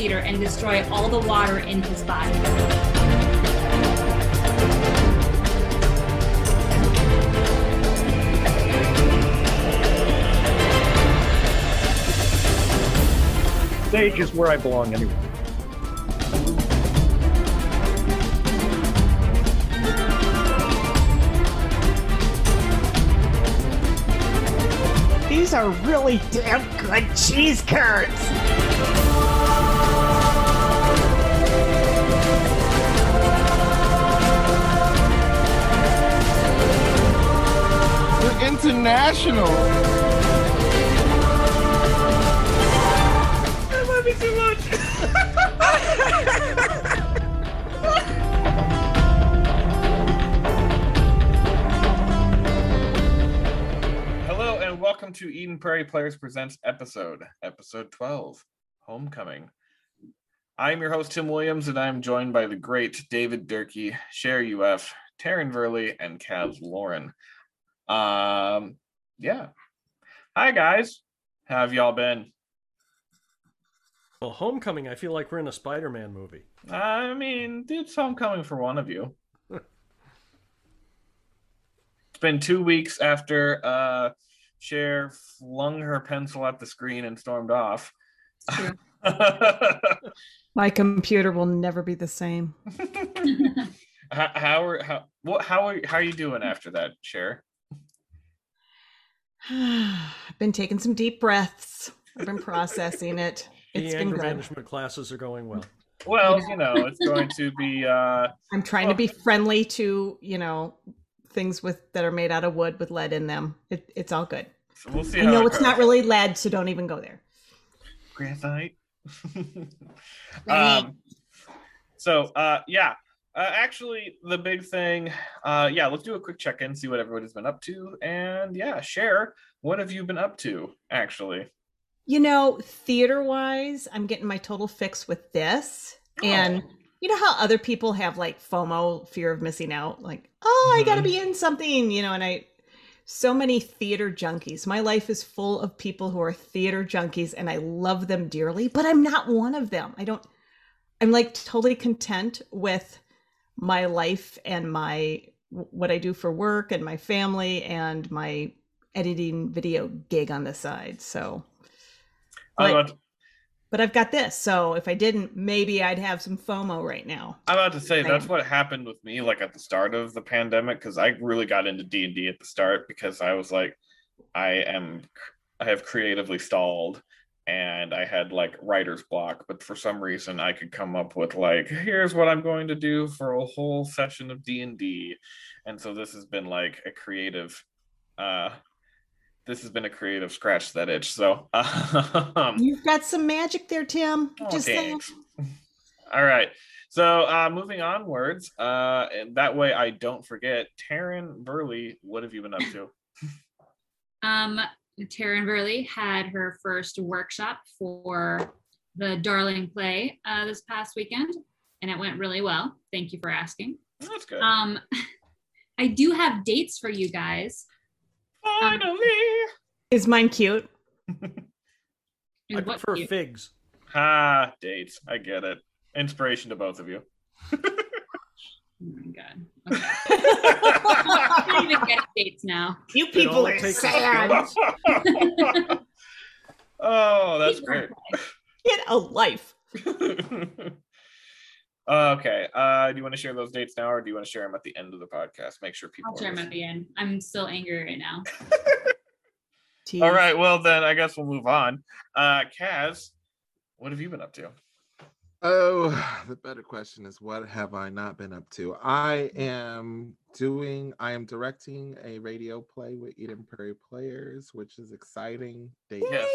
liter and destroy all the water in his body. Stage is where I belong anyway. These are really damn good cheese curds. International. I love you so much. Hello and welcome to Eden Prairie Players Presents episode, episode 12, Homecoming. I'm your host, Tim Williams, and I'm joined by the great David Durkee, Cher UF, Taryn Verley, and Kaz Lauren. Um, yeah. Hi guys. How have y'all been? Well, Homecoming, I feel like we're in a Spider-Man movie. I mean, it's homecoming for one of you. it's been two weeks after uh Cher flung her pencil at the screen and stormed off. True. My computer will never be the same. how, how are how what how are how are you doing after that, Cher? I've been taking some deep breaths. I've been processing it. It's the been anger good. management classes are going well. Well, you know, it's going to be uh I'm trying to be friendly to, you know, things with that are made out of wood with lead in them. It, it's all good. so we'll see I how know it it's not really lead, so don't even go there. graphite. um, so uh, yeah, uh, actually, the big thing, uh, yeah, let's do a quick check in, see what everybody's been up to, and yeah, share what have you been up to actually. You know, theater wise, I'm getting my total fix with this. And Oh. you know how other people have like FOMO, fear of missing out? Like, oh, I got to be in something, you know, and I, so many theater junkies. My life is full of people who are theater junkies and I love them dearly, but I'm not one of them. I don't, I'm like totally content with my life and my, what I do for work and my family and my editing video gig on the side. So, But- about, but I've got this. So if I didn't, maybe I'd have some FOMO right now. I'm about to say that's what happened with me, like at the start of the pandemic, because I really got into D and D at the start because I was like, I am, I have creatively stalled. And I had like writer's block, but for some reason I could come up with like, here's what I'm going to do for a whole session of D and D, and so this has been like a creative, uh, this has been a creative scratch that itch. So, um, You've got some magic there, Tim. Oh, Just saying. thanks. All right. So uh moving onwards, uh and that way I don't forget, Taryn Burley, what have you been up to? Um, Taryn Burley had her first workshop for the Darling play uh, this past weekend, and it went really well. Thank you for asking. That's good. Um, I do have dates for you guys. Finally. Is mine cute? I What prefer you- figs. Ah, dates. I get it. Inspiration to both of you. Oh my god. Okay. I don't even get dates now. You people are takes sad. oh, that's Please great. don't Get a life. okay. Uh do you want to share those dates now or do you want to share them at the end of the podcast? Make sure people I'll share them at the end. I'm still angry right now. All right, well then I guess we'll move on. Uh Kaz, what have you been up to? Oh, the better question is what have I not been up to? I am doing, I am directing a radio play with Eden Prairie Players, which is exciting. They- Yes.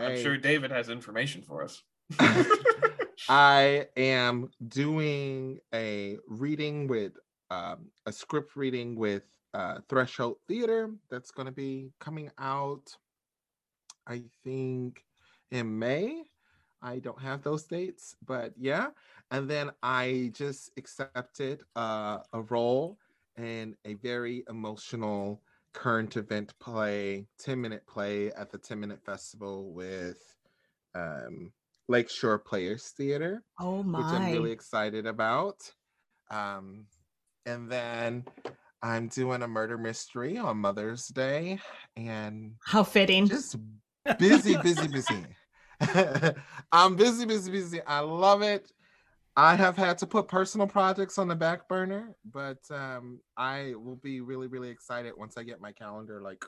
I'm sure David has information for us. I am doing a reading with um, a script reading with uh, Threshold Theater that's going to be coming out, I think, in May. I don't have those dates, but yeah. And then I just accepted uh, a role in a very emotional current event play, 10 minute play at the 10 minute festival with um, Lakeshore Players Theater, Oh which I'm really excited about. Um, and then I'm doing a murder mystery on Mother's Day, and How fitting. just busy, busy, busy. I'm busy, busy, busy. I love it. I have had to put personal projects on the back burner, but um, I will be really, really excited once I get my calendar like.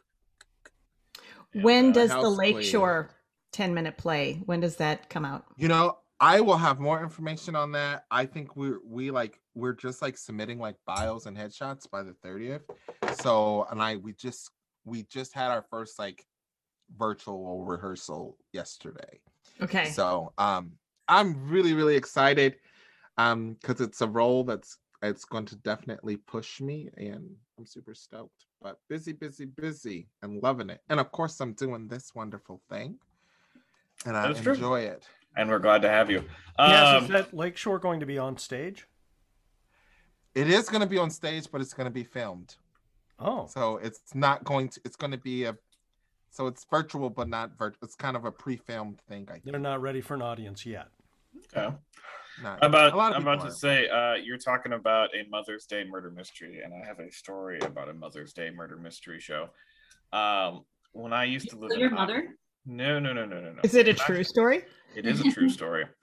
when uh, does the. Lakeshore 10 minute play? When does that come out? You know, I will have more information on that. I think we're we like we're just like submitting like bios and headshots by the 30th. So and I we just we just had our first like virtual rehearsal yesterday. Okay. So um I'm really, really excited. Um, because it's a role that's it's going to definitely push me and I'm super stoked. But busy, busy, busy and loving it. And of course I'm doing this wonderful thing. And I That's true. enjoy it. and we're glad to have you. yes, Um, is that Lakeshore going to be on stage? It is going to be on stage, but it's going to be filmed. Oh, So it's not going to. It's going to be a. So it's virtual, but not virtual. It's kind of a pre-filmed thing. I think. they're not ready for an audience yet. okay. Not, I'm about, a lot of I'm about people to are. say, uh, you're talking about a Mother's Day murder mystery, and I have a story about a Mother's Day murder mystery show. Um, when I used to live Kill in your mother? No, no, no, no, no, no. Is it a When I- true story? It is a true story.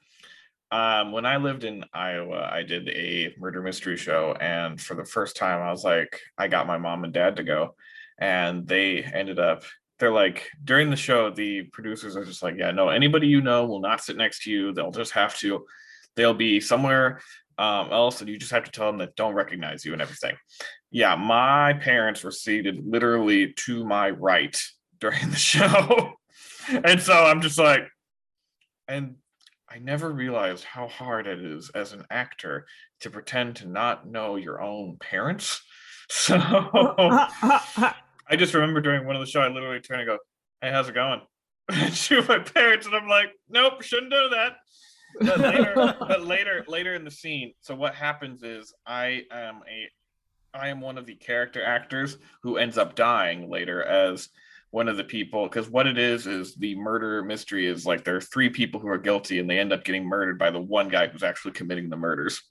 Um, when I lived in Iowa, I did a murder mystery show, and for the first time, I was like, I got my mom and dad to go, and they ended up. They're like during the show, the producers are just like, yeah, no, anybody you know will not sit next to you. They'll just have to. They'll be somewhere um, else, and you just have to tell them that don't recognize you and everything. Yeah, my parents were seated literally to my right during the show, and so I'm just like, and I never realized how hard it is as an actor to pretend to not know your own parents. So Ah, ah, ah. I just remember during one of the show, I literally turn and go, "Hey, how's it going?" Shoot my parents, and I'm like, "Nope, shouldn't do that." But later, but later, later in the scene, so what happens is I am a, I am one of the character actors who ends up dying later as one of the people because what it is is the murder mystery is like there are three people who are guilty and they end up getting murdered by the one guy who's actually committing the murders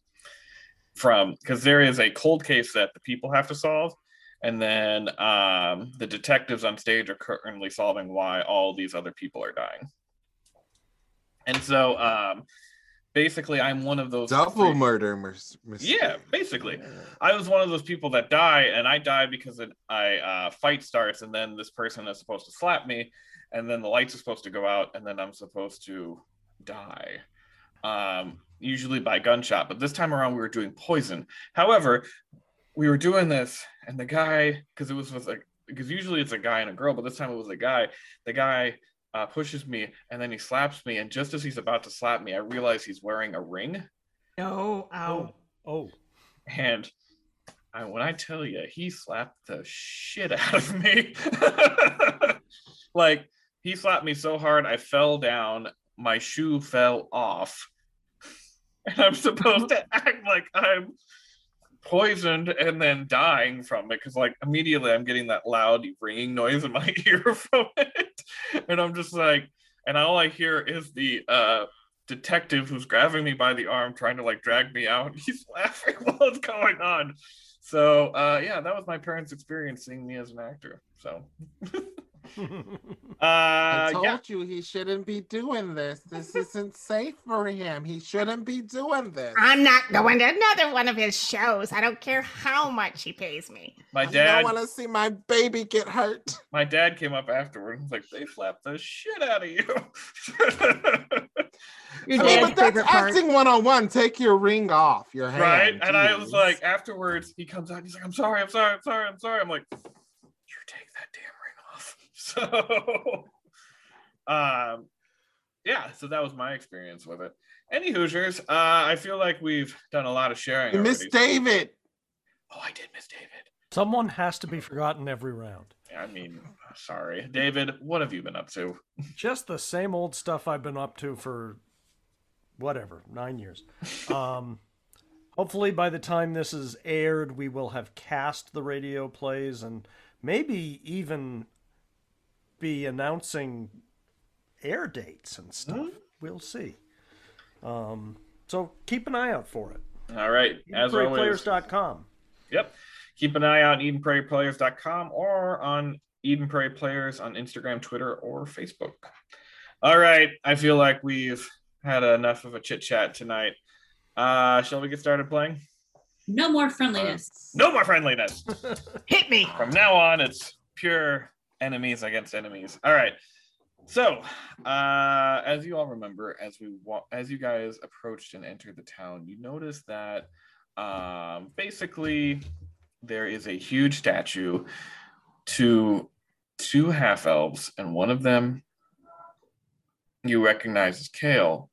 from because there is a cold case that the people have to solve and then um, the detectives on stage are currently solving why all these other people are dying and so um, basically i'm one of those double three- murder. Mis- yeah basically I was one of those people that die, and I die because it, I uh, fight starts, and then this person is supposed to slap me, and then the lights are supposed to go out, and then I'm supposed to die, um, usually by gunshot. But this time around, we were doing poison. However, we were doing this, and the guy, because it was with like, because usually it's a guy and a girl, but this time it was a guy. The guy uh, pushes me, and then he slaps me, and just as he's about to slap me, I realize he's wearing a ring. No, ow. Oh, oh, And I, when I tell you, he slapped the shit out of me. like, he slapped me so hard, I fell down. My shoe fell off. And I'm supposed to act like I'm poisoned and then dying from it because, like, immediately I'm getting that loud ringing noise in my ear from it. And I'm just like, and all I hear is the, uh, detective who's grabbing me by the arm trying to like drag me out. He's laughing while it's going on. So uh yeah that was my parents experience seeing me as an actor so I uh told yeah you he shouldn't be doing this. This isn't safe for him. He shouldn't be doing this. I'm not going to another one of his shows. I don't care how much he pays me. my dad. I don't dad want to see my baby get hurt. my dad came up afterward and was like they slapped the shit out of you Your I mean, dad's but that's favorite part. acting one on one. Take your ring off your hand. right and i was like afterwards he comes out he's like i'm sorry i'm sorry i'm sorry i'm sorry i'm like you take that damn ring off so um yeah so that was my experience with it any hoosiers uh i feel like we've done a lot of sharing You miss. David. oh i did miss david someone has to be forgotten every round. i mean sorry david what have you been up to Just the same old stuff I've been up to for whatever nine years. Um, hopefully, by the time this is aired, we will have cast the radio plays and maybe even be announcing air dates and stuff. we'll see. Um, so keep an eye out for it. All right. As always, EdenPrairiePlayers.com. Yep. Keep an eye out on EdenPrairiePlayers.com or on Eden Prairie Players on Instagram, Twitter, or Facebook. All right. I feel like we've had enough of a chit chat tonight. Uh, shall we get started playing? No more friendliness. No more friendliness. Hit me. From now on, it's pure enemies against enemies. All right. So, uh, as you all remember, as we wa- as you guys approached and entered the town, you noticed that um, basically there is a huge statue to two half elves, and one of them you recognize as Kale,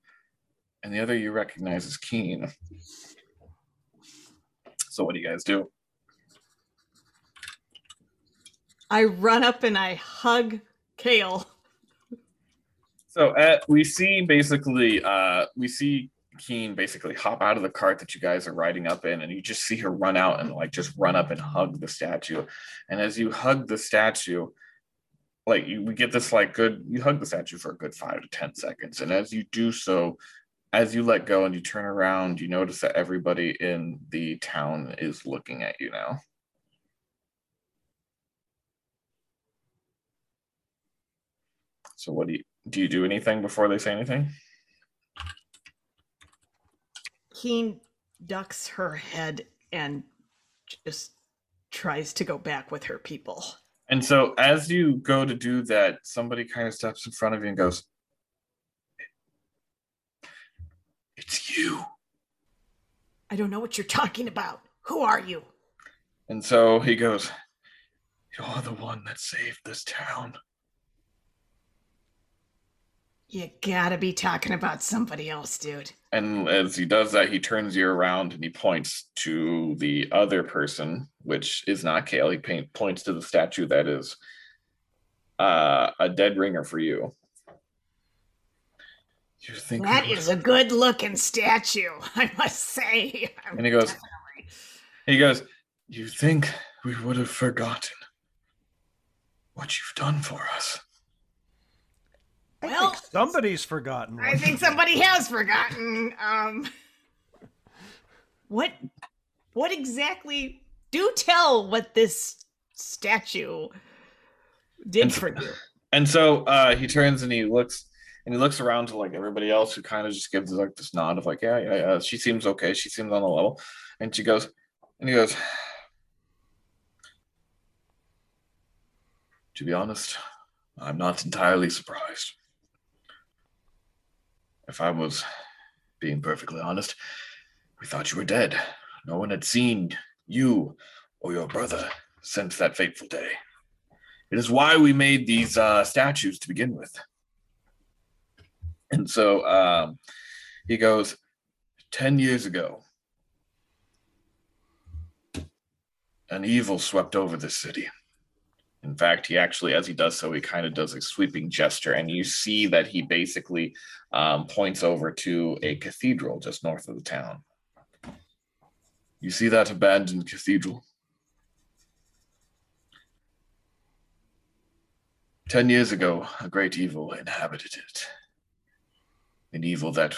and the other you recognize as Keen. So, what do you guys do? I run up and I hug Kale. So uh, we see basically, uh, we see Keen basically hop out of the cart that you guys are riding up in, and you just see her run out and like just run up and hug the statue. And as you hug the statue, like you, we get this like good, you hug the statue for a good five to ten seconds, and as you do so, as you let go and you turn around, you notice that everybody in the town is looking at you now. So what do you do? You do anything before they say anything? Keen ducks her head and just tries to go back with her people. And so as you go to do that, somebody kind of steps in front of you and goes, It's you. I don't know what you're talking about. Who are you? And so he goes, You're the one that saved this town. You gotta be talking about somebody else, dude. And as he does that, he turns you around and he points to the other person, which is not Kale. He paint, points to the statue that is uh, a dead ringer for you. You think That is a good looking statue, I must say. And he goes, Definitely. He goes, You think we would have forgotten what you've done for us? I Well, think somebody's forgotten. I think somebody has forgotten. Um, what? What exactly? Do tell what this statue did And- for you. And so uh, he turns and he looks and he looks around to like everybody else who kind of just gives like this nod of like, yeah, yeah, yeah. She seems okay. She seems on the level. And she goes, and he goes, to be honest, I'm not entirely surprised. If I was being perfectly honest, we thought you were dead. No one had seen you or your brother since that fateful day. It is why we made these uh, statues to begin with. And so um, he goes, 10 years ago, an evil swept over this city. In fact, he actually, as he does so, he kind of does a sweeping gesture, and you see that he basically um, points over to a cathedral just north of the town. You see that abandoned cathedral? Ten years ago, a great evil inhabited it. An evil that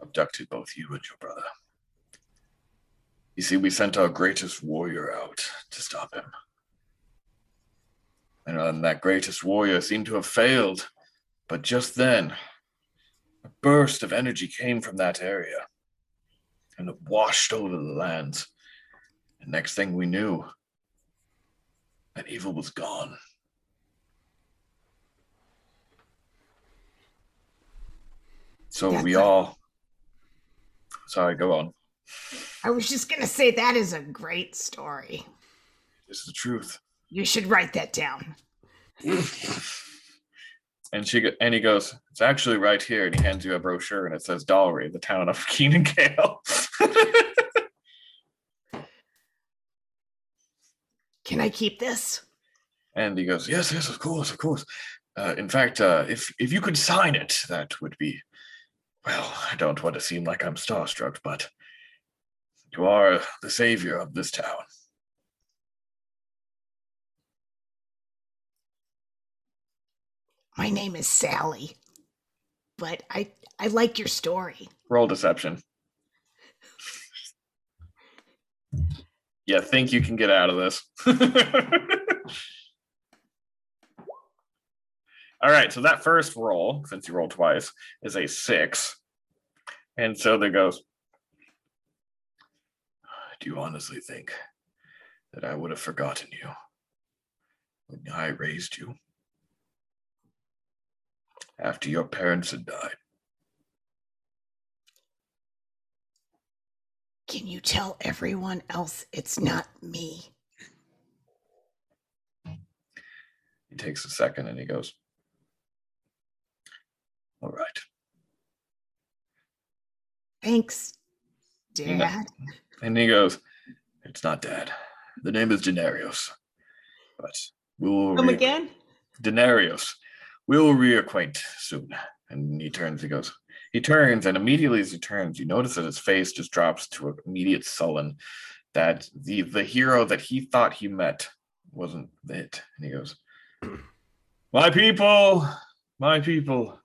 abducted both you and your brother. You see, we sent our greatest warrior out to stop him. And uh, that greatest warrior seemed to have failed. But just then, a burst of energy came from that area and it washed over the lands. And next thing we knew, that evil was gone. So That's we a- all. Sorry, go on. I was just gonna say that is a great story. This is the truth. You should write that down. And she and he goes, it's actually right here, and he hands you a brochure, and it says Dalry, the town of Keen and Kale. Can I keep this? and he goes, yes, yes, of course, of course. Uh, in fact, uh, if if you could sign it, that would be. Well, I don't want to seem like I'm starstruck, but you are the savior of this town. My name is Sally. but I I like your story. Roll deception. yeah, think you can get out of this? All right, so that first roll, since you rolled twice, is a six. And so there goes. Do you honestly think that I would have forgotten you when I raised you after your parents had died? Can you tell everyone else it's not me? He takes a second and he goes, All right. Thanks, Dad. And he goes, It's not dad. The name is Denarios. But we will Come re- again? Denarios. We will reacquaint soon. And he turns, he goes, he turns, and immediately as he turns, you notice that his face just drops to an immediate sullen. That the the hero that he thought he met wasn't it. And he goes, My people, my people.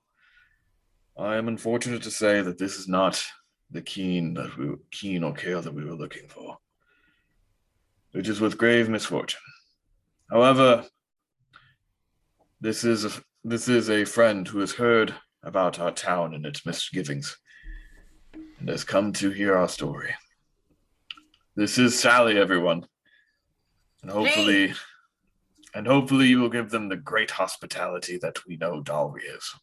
I am unfortunate to say that this is not the keen that we keen or care that we were looking for. Which is with grave misfortune. However, this is a, this is a friend who has heard about our town and its misgivings, and has come to hear our story. This is Sally, everyone, and hopefully, and hopefully, you will give them the great hospitality that we know Dalry is.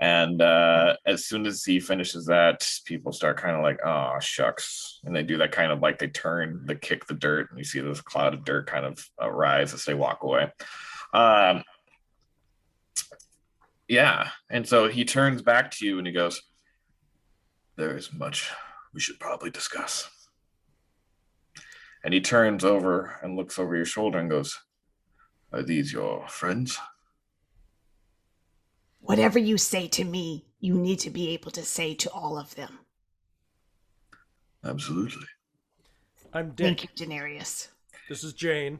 And uh, as soon as he finishes that, people start kind of like, oh, shucks. And they do that kind of like they turn, they kick the dirt, and you see this cloud of dirt kind of uh, rise as they walk away. Um, yeah. And so he turns back to you and he goes, There is much we should probably discuss. And he turns over and looks over your shoulder and goes, Are these your friends? Whatever you say to me, you need to be able to say to all of them. Absolutely. I'm Thank you, Denarius. This is Jane.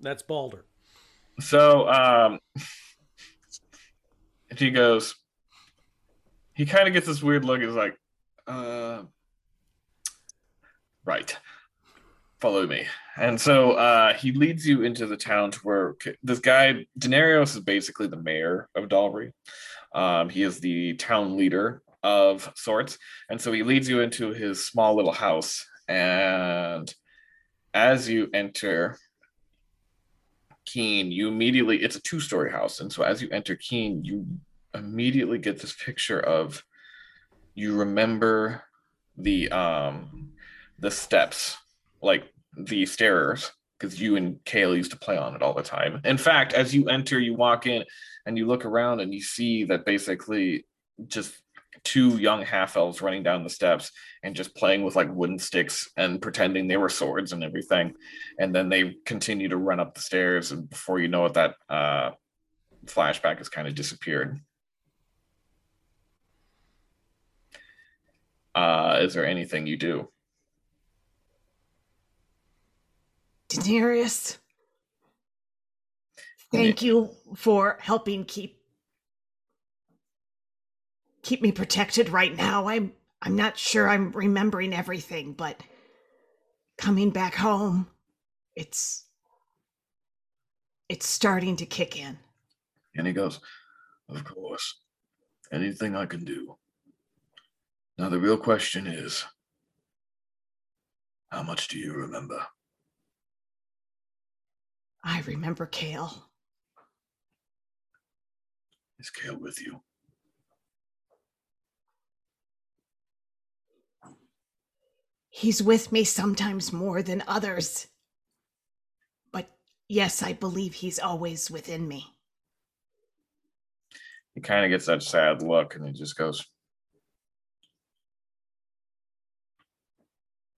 That's Balder. So um and he goes he kind of gets this weird look he's like uh right follow me and so uh he leads you into the town to where this guy denarios is basically the mayor of Dalry. um he is the town leader of sorts and so he leads you into his small little house and as you enter Keen, you immediately it's a two-story house, and so as you enter Keen, you immediately get this picture of you remember the um the steps, like the stairs, because you and Kale used to play on it all the time. In fact, as you enter, you walk in and you look around and you see that basically just two young half elves running down the steps and just playing with like wooden sticks and pretending they were swords and everything. And then they continue to run up the stairs and before you know it that uh flashback has kind of disappeared. Uh is there anything you do? Daenerys, thank you for helping keep keep me protected right now. I'm I'm not sure I'm remembering everything, but coming back home, it's it's starting to kick in. and he goes of course anything i can do now the real question is how much do you remember I remember Kale. is kale with you He's with me sometimes more than others. But yes, I believe he's always within me. he kind of gets that sad look and he just goes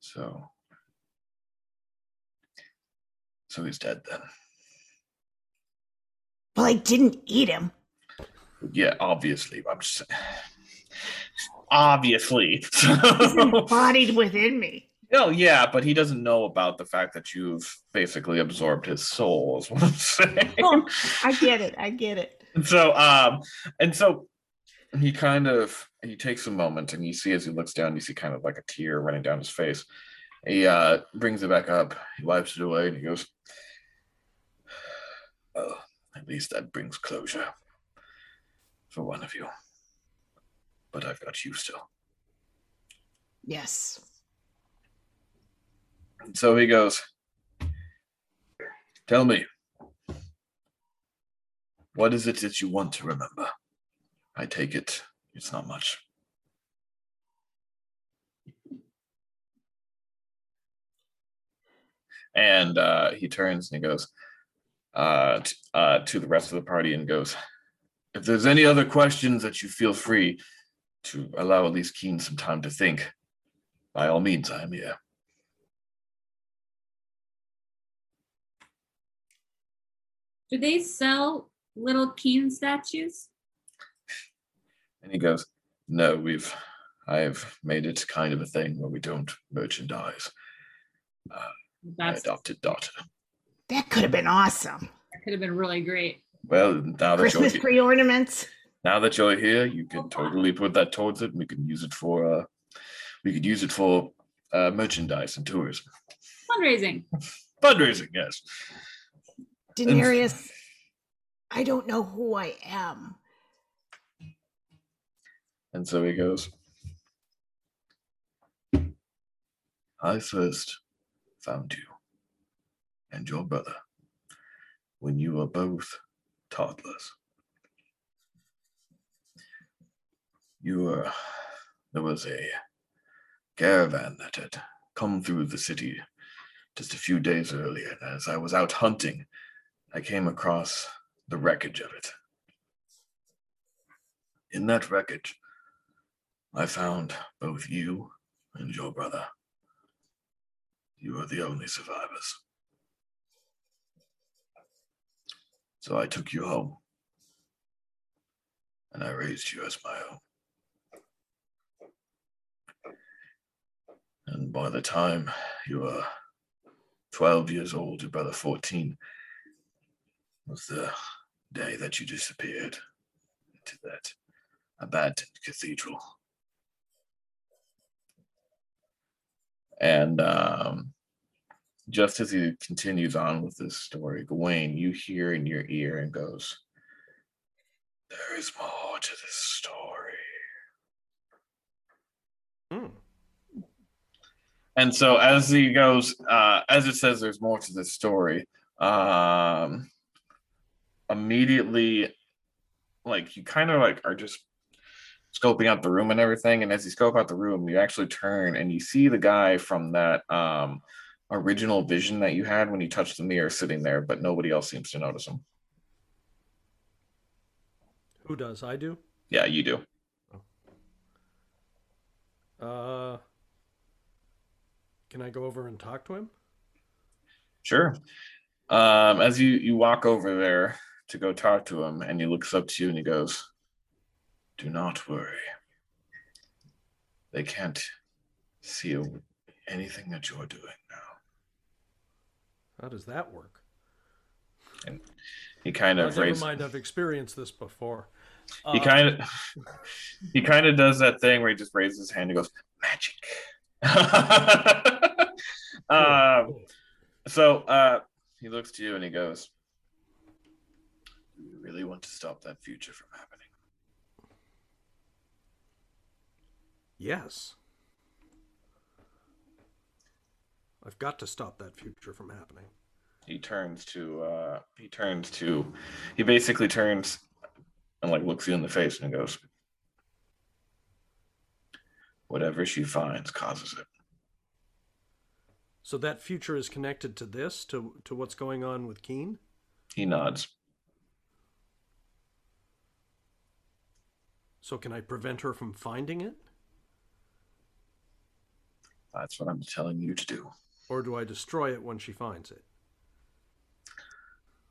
so so he's dead then Well, I didn't eat him. yeah obviously i'm just obviously He's embodied within me. oh yeah but he doesn't know about the fact that you've basically absorbed his soul is what i'm saying Oh, I get it. I get it. And so um and so he kind of he takes a moment and you see as he looks down you see kind of like a tear running down his face he uh brings it back up he wipes it away and he goes well at least that brings closure for one of you but i've got you still. Yes. and so he goes tell me what is it that you want to remember? I take it it's not much. And uh, he turns and he goes uh, t- uh, to the rest of the party and goes, "If there's any other questions that you feel free to allow at least Keen some time to think, by all means, I am here." Do they sell little Keen statues? And he goes, "No, we've, I've made it kind of a thing where we don't merchandise uh, my that adopted daughter." That could have been awesome. That could have been really great. Well, now that Christmas you're tree ornaments. Now that you're here, you can totally put that towards it. We can use it for uh we could use it for uh merchandise and tourism. Fundraising. Fundraising, yes. Daenerys, I don't know who I am. And so he goes, I first found you and your brother when you were both toddlers. You were, there was a caravan that had come through the city just a few days earlier. And as I was out hunting, I came across the wreckage of it. In that wreckage, I found both you and your brother. You are the only survivors. So I took you home and I raised you as my own. And by the time you were 12 years old, your brother 14, was the day that you disappeared into that abandoned cathedral. And um, just as he continues on with this story, Gawain, you hear in your ear and goes, There is more to this story. Hmm. And so as he goes, uh, as it says, there's more to this story. Um, immediately, like you kind of like are just scoping out the room and everything. And as you scope out the room, you actually turn and you see the guy from that um, original vision that you had when you touched the mirror sitting there, but nobody else seems to notice him. Who does? I do. Yeah, you do. Uh, can I go over and talk to him? Sure. Um, as you you walk over there to go talk to him, and he looks up to you and he goes, "Do not worry. They can't see anything that you're doing now." How does that work? He kind of never mind. I've experienced this before. He Uh, kind of he kind of does that thing where he just raises his hand and goes magic. um, so uh, he looks to you and he goes, "Do you really want to stop that future from happening?" Yes. I've got to stop that future from happening. He turns to uh, he turns to he basically turns and like looks you in the face and goes, "Whatever she finds causes it." So that future is connected to this, to to what's going on with Keen. He nods. So can I prevent her from finding it, That's what I'm telling you to do. or do I destroy it when she finds it?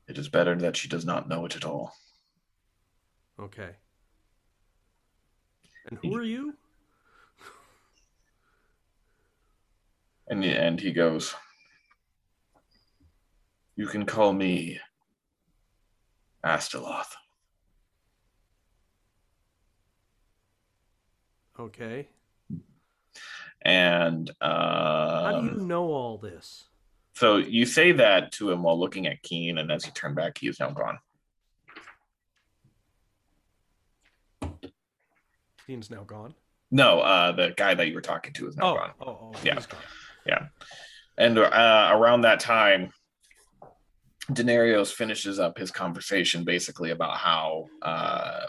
It is better that she does not know it at all. Okay. And who are you? And the end, he goes, You can call me Asteloth. Okay. And How do you um, know all this? so you say that to him while looking at Keen, and as you turn back, he is now gone. Dean's now gone. No, uh, the guy that you were talking to is now Oh, gone. oh, oh, Yeah. gone. Yeah. And uh, around that time, Denarios finishes up his conversation basically about how uh,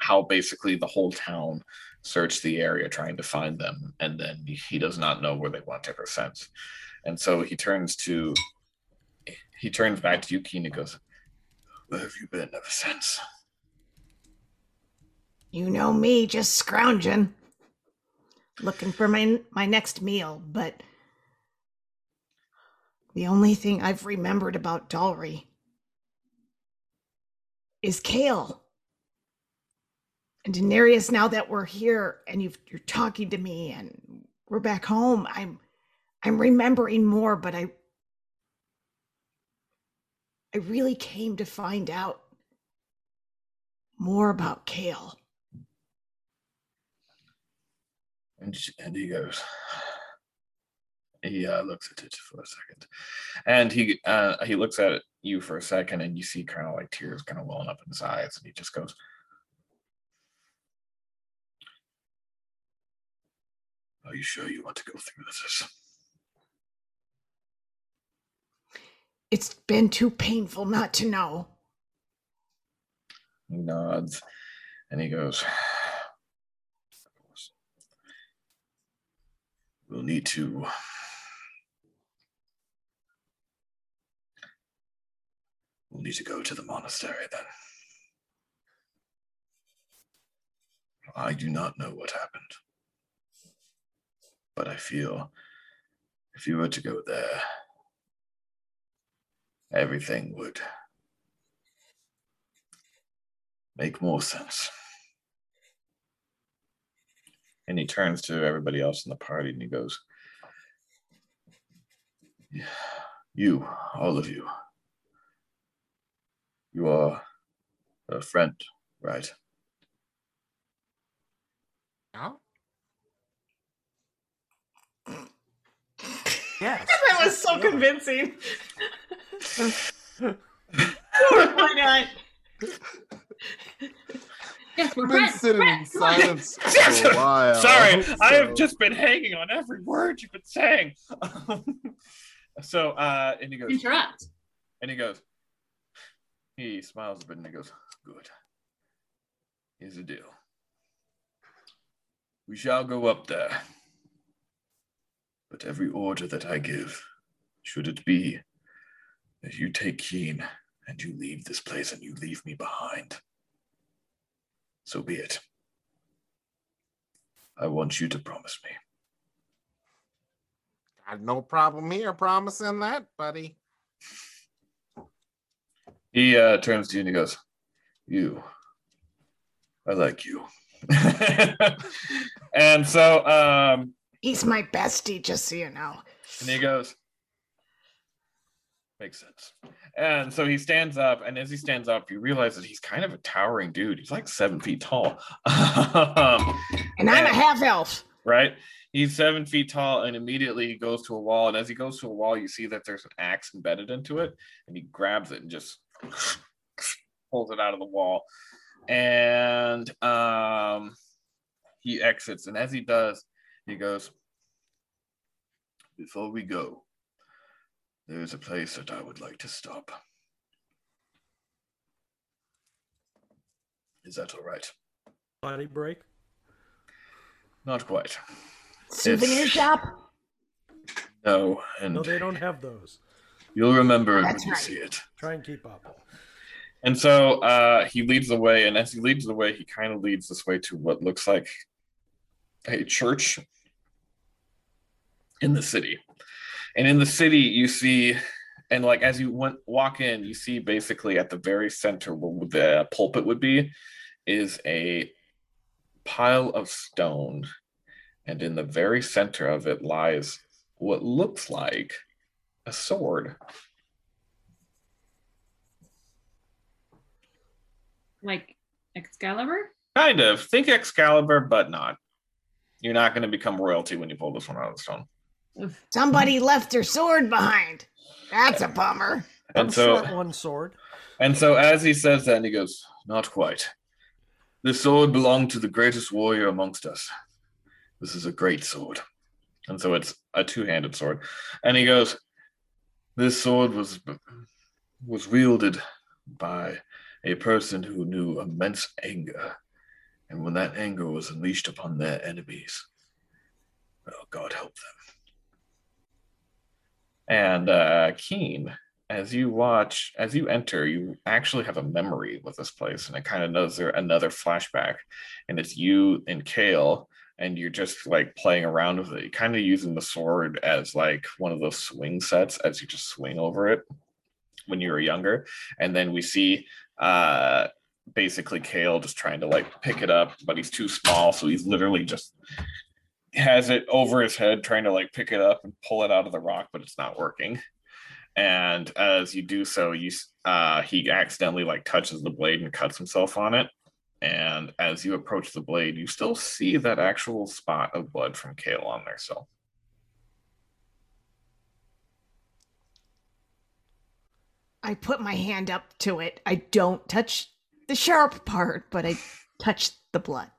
how basically the whole town searched the area trying to find them, and then he does not know where they went ever since. And so he turns to he turns back to Yuki and goes, "Where have you been ever since?" You know me, just scrounging. Looking for my my next meal, but the only thing I've remembered about Dalry is Kale. And Daenerys, now that we're here and you've, you're talking to me and we're back home, I'm I'm remembering more, but I I really came to find out more about Kale. And, and he goes, he uh, looks at it for a second, and he uh, he looks at you for a second, and you see kind of like tears kind of welling up in his eyes, and he just goes, "Are you sure you want to go through this?" It's been too painful not to know. He nods, and he goes, "Of course, we'll need to." We'll need to go to the monastery then. I do not know what happened. But I feel if you were to go there, everything would make more sense. And he turns to everybody else in the party and he goes, You, all of you, you are a friend, right? Yeah. Yes. that was so convincing. Why not? Yes, we're I've been friends. sitting in friends, come silence for a while. Sorry, I have just been hanging on every word you've been saying. so, uh, and he goes, Interrupt. and he goes, he smiles a bit and he goes, Good. Here's the deal. We shall go up there. But every order that I give, should it be that you take Keen and you leave this place and you leave me behind, so be it. I want you to promise me. Got no problem here promising that, buddy. He uh, turns to you and he goes, You, I like you. and so, um, He's my bestie, just so you know. and he goes, Makes sense. And so he stands up, and as he stands up, you realize that he's kind of a towering dude. He's like seven feet tall. Um, And I'm a half elf. right? He's seven feet tall, and immediately he goes to a wall. And as he goes to a wall, you see that there's an axe embedded into it, and he grabs it and just pulls it out of the wall. And um, he exits, and as he does, he goes, "Before we go, there is a place that I would like to stop. Is that all right? Body break. Not quite. Souvenir It's- shop. No, and No, they don't have those. you'll remember it That's when you see it. Try and keep up. And so uh, he leads the way, and as he leads the way, he kind of leads this way to what looks like a church in the city. And in the city, you see, and like as you went, walk in, you see basically at the very center where the pulpit would be is a pile of stone. And in the very center of it lies what looks like a sword. Like Excalibur? Kind of. Think Excalibur, but not. You're not going to become royalty when you pull this one out of the stone. Somebody left their sword behind. That's a bummer. And I'm so, short one sword. and so, as he says that, and he goes, "Not quite. This sword belonged to the greatest warrior amongst us. This is a great sword." And so, it's a two-handed sword. And he goes, "This sword was was wielded by a person who knew immense anger, and when that anger was unleashed upon their enemies, well, God help them." And uh, Keen, as you watch, as you enter, you actually have a memory with this place, and it kind of knows there another flashback, and it's you and Kale, and you're just like playing around with it, kind of using the sword as like one of those swing sets as you just swing over it when you were younger, and then we see uh basically Kale just trying to like pick it up, but he's too small, so he's literally just has it over his head trying to like pick it up and pull it out of the rock, but it's not working. And as you do so, you uh he accidentally like touches the blade and cuts himself on it. And as you approach the blade, you still see that actual spot of blood from Kale on there. So I put my hand up to it. I don't touch the sharp part, but I touch the blood.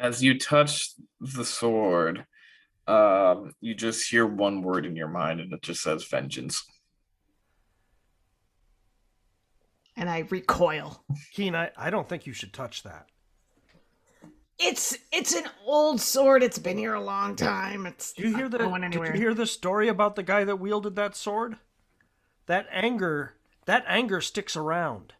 As you touch the sword, um, you just hear one word in your mind, and it just says vengeance. And I recoil. Keen, I, I don't think you should touch that. It's it's an old sword. It's been here a long time. It's Do you hear not the going did anywhere. you hear the story about the guy that wielded that sword? That anger that anger sticks around.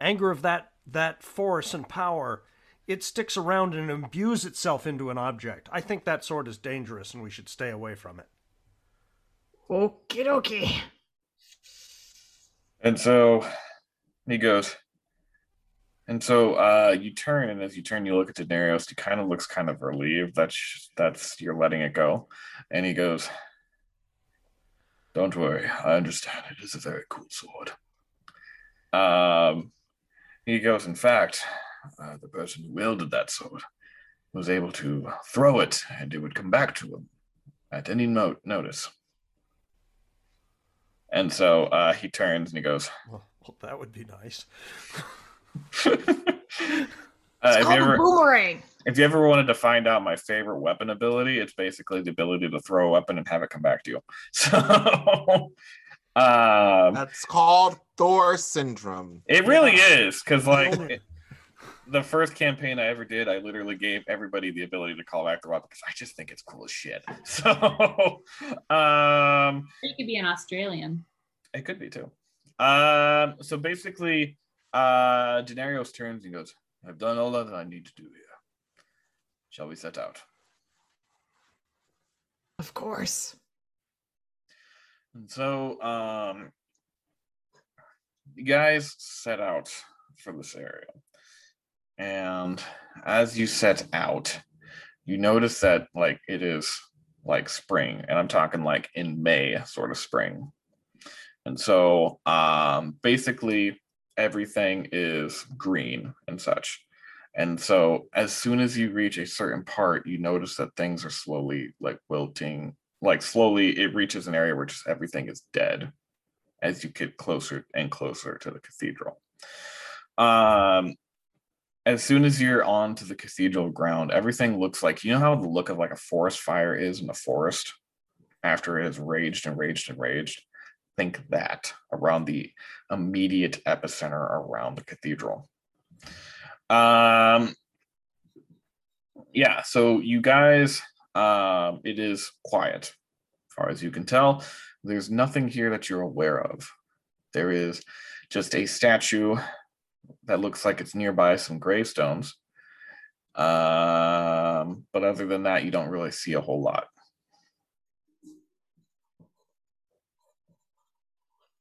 Anger of that that force and power, it sticks around and imbues itself into an object. I think that sword is dangerous and we should stay away from it. Okie dokie. And so he goes, and so uh, you turn, and as you turn, you look at Daenerys. He kind of looks kind of relieved that sh- that's you're letting it go, and he goes, "Don't worry, I understand. It is a very cool sword." Um, he goes, in fact, uh, the person who wielded that sword was able to throw it, and it would come back to him at any mo- notice. And so uh, he turns and he goes, Well, well that would be nice. uh, It's if, you called a ever, boomerang. if you ever wanted to find out my favorite weapon ability, it's basically the ability to throw a weapon and have it come back to you. So, um, That's called Thor syndrome. it really is because, like, it- the first campaign I ever did, I literally gave everybody the ability to call back the weapon because I just think it's cool as shit. So, um, You could be an Australian. It could be too. Um, so basically, uh Daenerys turns and goes, I've done all that I need to do here. Shall we set out? Of course. And so um you guys set out for this area. And as you set out, you notice that like it is like spring, and I'm talking like in May sort of spring. And so um basically everything is green and such. And so as soon as you reach a certain part, you notice that things are slowly like wilting, like slowly it reaches an area where just everything is dead as you get closer and closer to the cathedral. Um as soon as you're on to the cathedral ground, everything looks like you know how the look of like a forest fire is in the forest after it has raged and raged and raged. Think that around the immediate epicenter around the cathedral. Um, yeah, so you guys, um, it is quiet, as far as you can tell. There's nothing here that you're aware of. There is just a statue that looks like it's nearby some gravestones. Um, but other than that, you don't really see a whole lot.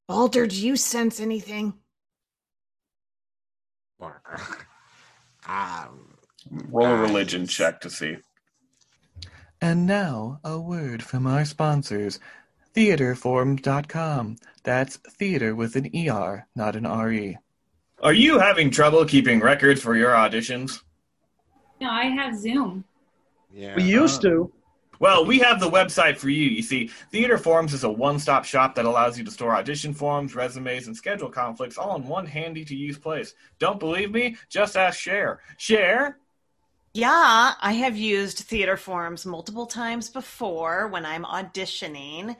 Balder, do you sense anything? um, Roll a religion Nice. check to see. And now, a word from our sponsors, theaterform.com. That's theater with an ER, not an RE. Are you having trouble keeping records for your auditions? No, I have Zoom. Yeah. We used uh, to. Well, we have the website for you. You see, Theater Forms is a one stop shop that allows you to store audition forms, resumes, and schedule conflicts all in one handy to use place. Don't believe me? Just ask Cher. Cher? Yeah, I have used theater forms multiple times before when I'm auditioning.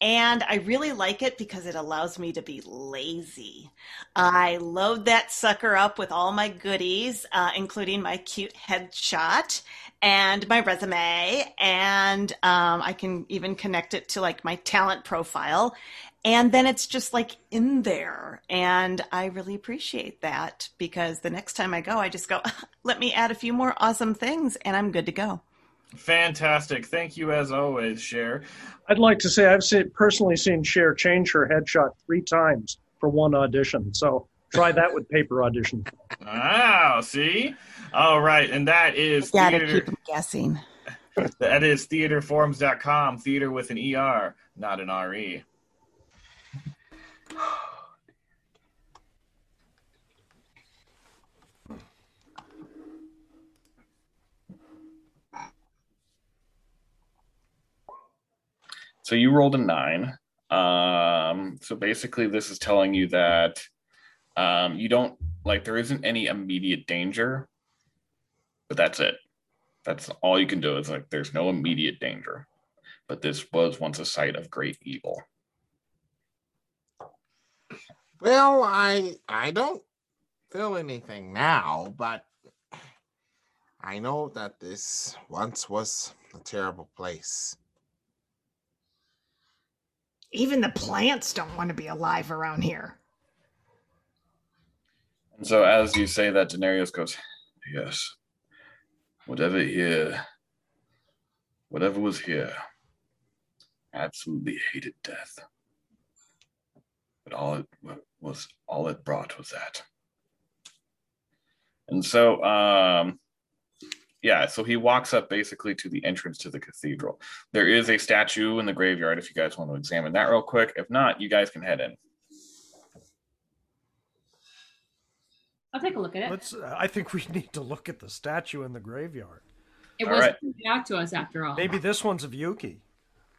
And I really like it because it allows me to be lazy. I load that sucker up with all my goodies, uh, including my cute headshot and my resume. And um, I can even connect it to like my talent profile. And then it's just like in there. And I really appreciate that because the next time I go, I just go, let me add a few more awesome things and I'm good to go. Fantastic. Thank you as always, Cher. I'd like to say I've seen, personally seen Cher change her headshot three times for one audition. So try that with paper audition. Wow, see? All right, and that is Gotta theater, keep them guessing. that is theaterforms.com, theater with an ER, not an E. RE. So you rolled a nine. Um, so basically, this is telling you that um, you don't like there isn't any immediate danger, but that's it. That's all you can do. Is like there's no immediate danger, but this was once a site of great evil. Well, I I don't feel anything now, but I know that this once was a terrible place. Even the plants don't want to be alive around here. And so as you say that, Denarius goes, Yes. Whatever here, whatever was here, absolutely hated death. But all it was, all it brought was that. And so, um, yeah, so he walks up basically to the entrance to the cathedral. There is a statue in the graveyard if you guys want to examine that real quick. If not, you guys can head in. I'll take a look at it. Let's. I think we need to look at the statue in the graveyard. it all was right. pointed out to us after all. Maybe this one's of Yuki.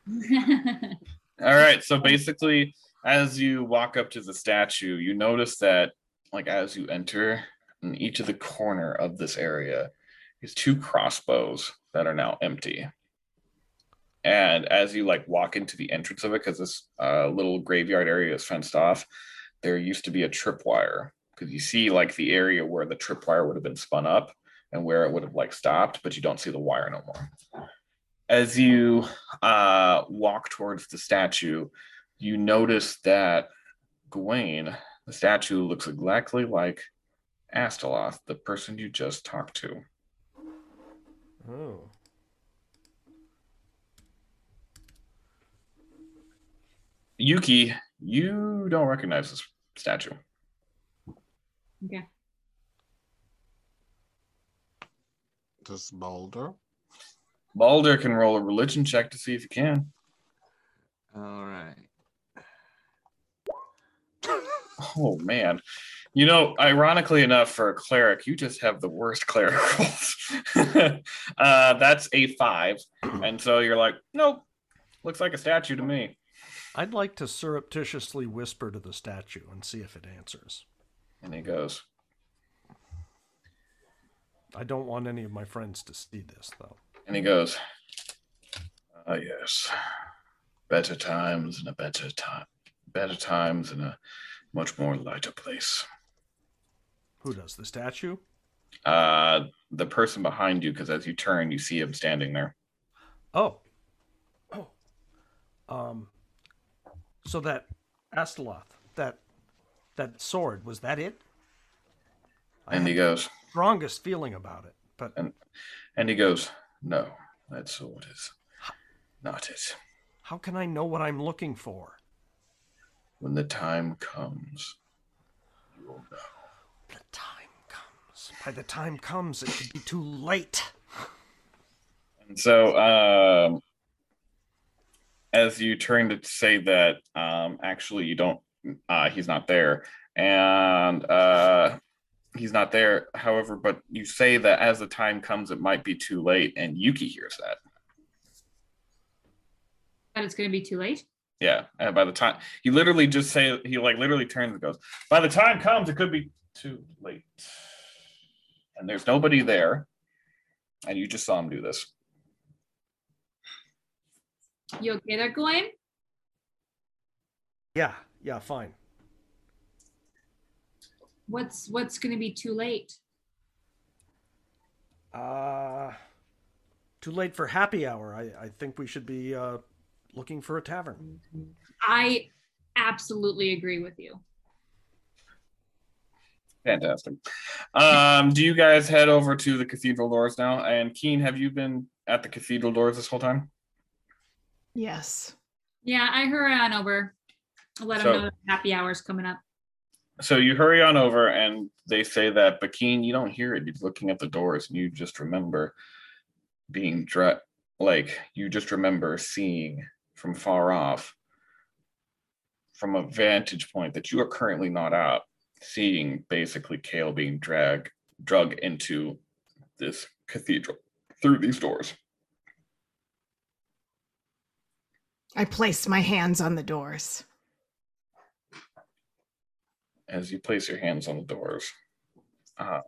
All right. So basically, as you walk up to the statue, you notice that, like, as you enter, in each of the corner of this area is two crossbows that are now empty. And as you like walk into the entrance of it, because this uh, little graveyard area is fenced off, there used to be a tripwire. Because you see like the area where the tripwire would have been spun up and where it would have like stopped, but you don't see the wire no more as you uh, walk towards the statue, you notice that Gawain, the statue, looks exactly like Asteloth, the person you just talked to. Oh. Yuki, you don't recognize this statue. okay. Does Boulder? Balder can roll a religion check to see if he can. All right. Oh man. You know, ironically enough, for a cleric, you just have the worst cleric rolls. uh, that's a five. And so you're like, nope, looks like a statue to me. I'd like to surreptitiously whisper to the statue and see if it answers. And he goes, I don't want any of my friends to see this, though. and he goes, ah, yes, better times and a better time, better times in a much more lighter place. Who does the statue? Uh, the person behind you, because as you turn, you see him standing there. Oh. Oh. Um. So that Asteloth, that that sword, was that it? I And he goes, strongest feeling about it, but and and he goes, no, that sword is not it. how can I know what I'm looking for? When the time comes, you will know. The time comes. By the time comes, it could be too late. And so, um, as you turn to say that, um, actually, you don't uh, he's not there, and uh, he's not there. However, but you say that as the time comes, it might be too late, and Yuki hears that. That it's going to be too late. Yeah, and by the time he literally just say he like literally turns and goes, "By the time comes, it could be too late." And there's nobody there, and you just saw him do this. You okay there, Gawain? Yeah, yeah, fine. What's what's going to be too late? Uh, too late for happy hour. I, I think we should be uh, looking for a tavern. I absolutely agree with you. Fantastic. Um, do you guys head over to the cathedral doors now? And Keen, have you been at the cathedral doors this whole time? Yes. Yeah, I hurry on over. Let So- them know that happy hour's coming up. So you hurry on over, and they say that, but Keen, you don't hear it. You're looking at the doors, and you just remember being dre- like you just remember seeing from far off, from a vantage point that you are currently not at, seeing basically Kale being dragged, drug into this cathedral through these doors. I place my hands on the doors. as you place your hands on the doors. Um,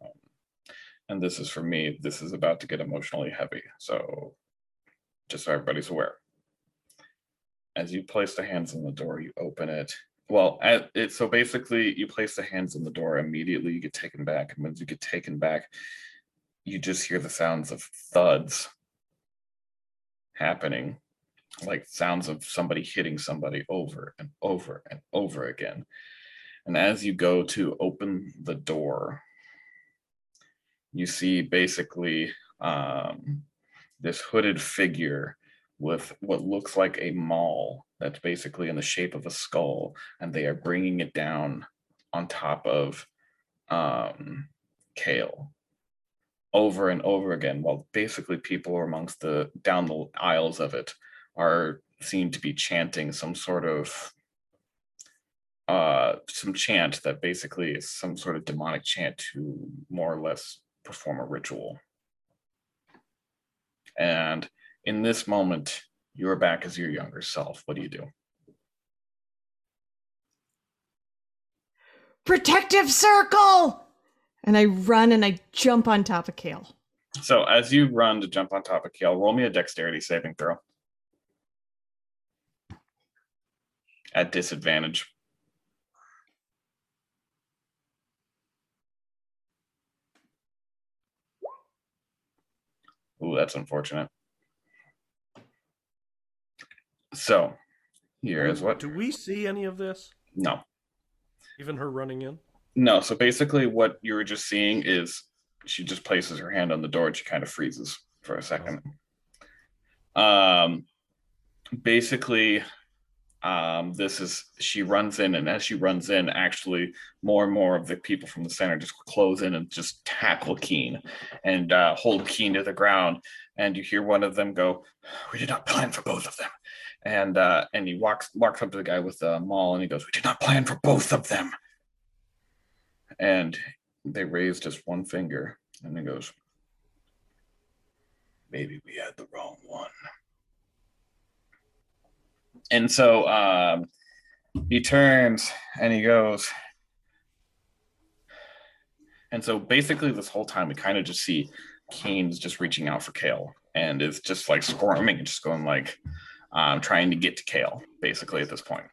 and this is for me, this is about to get emotionally heavy. So, just so everybody's aware. As you place the hands on the door, you open it. Well, it so basically, you place the hands on the door. Immediately, you get taken back, and once you get taken back, you just hear the sounds of thuds happening, like sounds of somebody hitting somebody over and over and over again. And as you go to open the door, you see basically um, this hooded figure with what looks like a maul that's basically in the shape of a skull, and they are bringing it down on top of um, Kale over and over again, while basically people are amongst the down the aisles of it are seem to be chanting some sort of uh some chant that basically is some sort of demonic chant to more or less perform a ritual. And in this moment you're back as your younger self what do you do Protective circle! And I run and I jump on top of Kale. so as you run to jump on top of kale roll me a dexterity saving throw at disadvantage Ooh, that's unfortunate. So, here is what. Do we see any of this? No, Even her running in? no. So basically, what you were just seeing is she just places her hand on the door and she kind of freezes for a second. Um, basically, um, this is she runs in, and as she runs in, actually, more and more of the people from the center just close in and just tackle Keen and uh, hold Keen to the ground. And you hear one of them go, "We did not plan for both of them." And uh, and he walks walks up to the guy with the maul and he goes, "We did not plan for both of them." And they raise just one finger, and he goes, "Maybe we had the wrong one." And so um, he turns and he goes, and so basically this whole time we kind of just see Kane's just reaching out for Kale and is just like squirming and just going like um, trying to get to Kale basically at this point.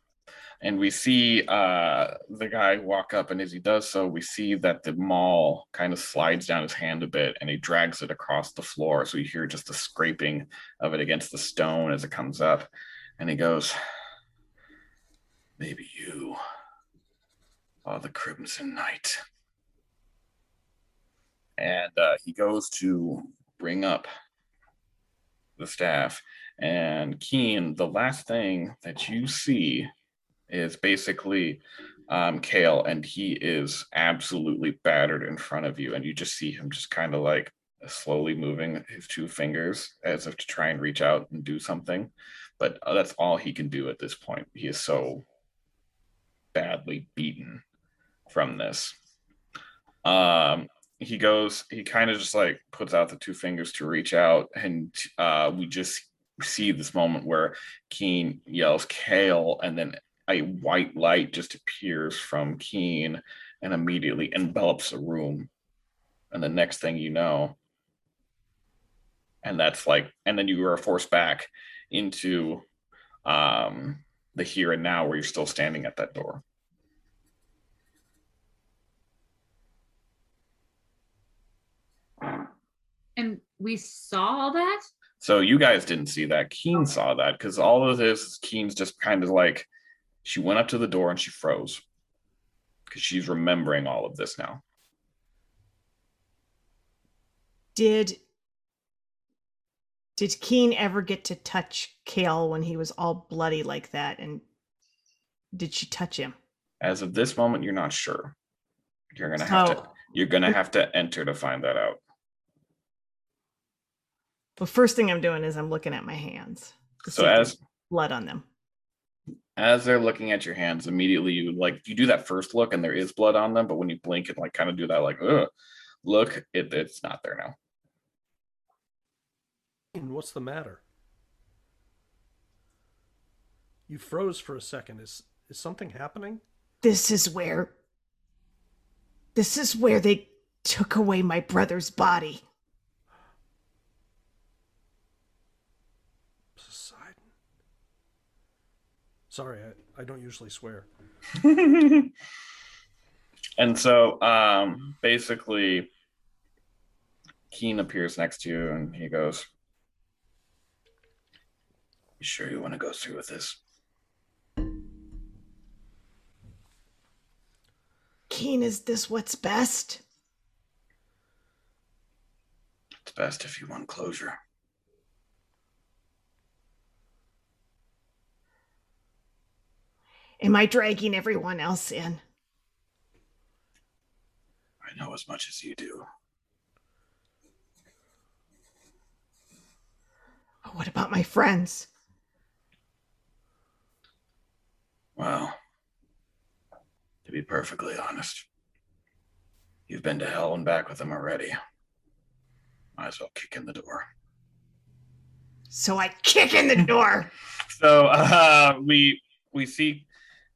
And we see uh, the guy walk up, and as he does so, we see that the maul kind of slides down his hand a bit and he drags it across the floor. So you hear just the scraping of it against the stone as it comes up. And he goes, Maybe you are the Crimson Knight. And uh, he goes to bring up the staff. And Keen, the last thing that you see is basically um, Kale, and he is absolutely battered in front of you. And you just see him just kind of like slowly moving his two fingers as if to try and reach out and do something. But uh, that's all he can do at this point. He is so badly beaten from this. Um, he goes, he kind of just like puts out the two fingers to reach out, and uh, we just see this moment where Keen yells Kale, and then a white light just appears from Keen and immediately envelops the room. And the next thing you know, and that's like, and then you are forced back into um, the here and now where you're still standing at that door. And we saw all that? So you guys didn't see that. Keen saw that because all of this, Keen's just kind of like she went up to the door and she froze because she's remembering all of this now. Did did Keen ever get to touch Kale when he was all bloody like that? And did she touch him? As of this moment, you're not sure. You're gonna have to you're gonna have to enter to find that out. The first thing I'm doing is I'm looking at my hands. So there's as blood on them. as they're looking at your hands, immediately you like you do that first look and there is blood on them, but when you blink and like kind of do that like Ugh, look, it, it's not there now. And What's the matter? You froze for a second. Is is something happening? This is where. This is where they took away my brother's body. Sorry, I, I don't usually swear. and so um basically Keen appears next to you and he goes, You sure you want to go through with this? Keen, is this what's best? It's best if you want closure. Am I dragging everyone else in? I know as much as you do. What about my friends? Well, to be perfectly honest, you've been to hell and back with them already. Might as well kick in the door. So I kick in the door. So uh, we we see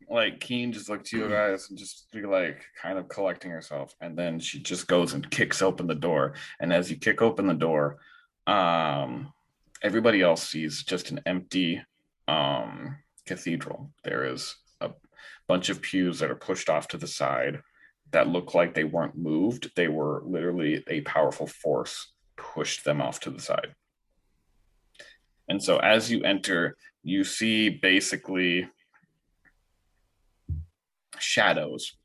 like Keen just look to you guys and just be like kind of collecting herself, and then she just goes and kicks open the door. And as you kick open the door, um, everybody else sees just an empty um, cathedral. There is a bunch of pews that are pushed off to the side that look like they weren't moved. They were literally a powerful force pushed them off to the side. And so as you enter, you see basically shadows.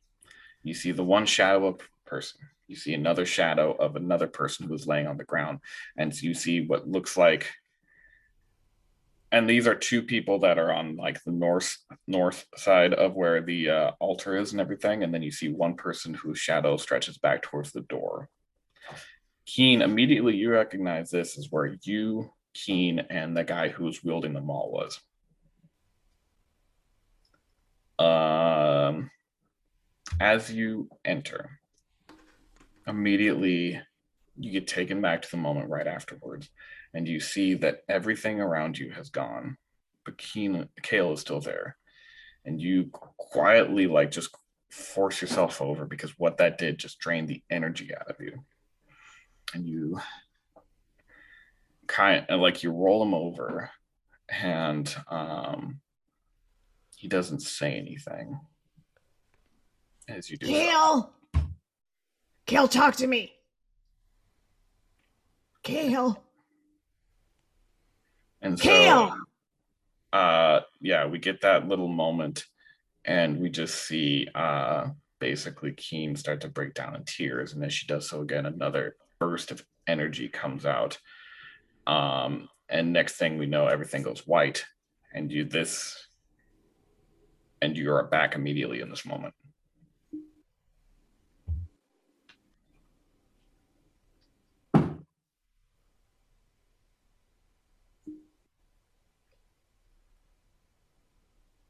You see the one shadow of a person. You see another shadow of another person who's laying on the ground. And you see what looks like and these are two people that are on like the north north side of where the uh, altar is and everything and then you see one person whose shadow stretches back towards the door keen immediately you recognize this as where you keen and the guy who's wielding the maul was um as you enter immediately you get taken back to the moment right afterwards and you see that everything around you has gone, but Keen, Kale is still there. And you quietly, like, just force yourself over because what that did just drained the energy out of you. And you kind of like you roll him over, and um, he doesn't say anything as you do. Kale! Kale, talk to me. Kale. And so, Kale! uh, yeah, we get that little moment, and we just see uh, basically Keen start to break down in tears, and as she does so again, another burst of energy comes out. Um, and next thing we know, everything goes white, and you this, and you are back immediately in this moment.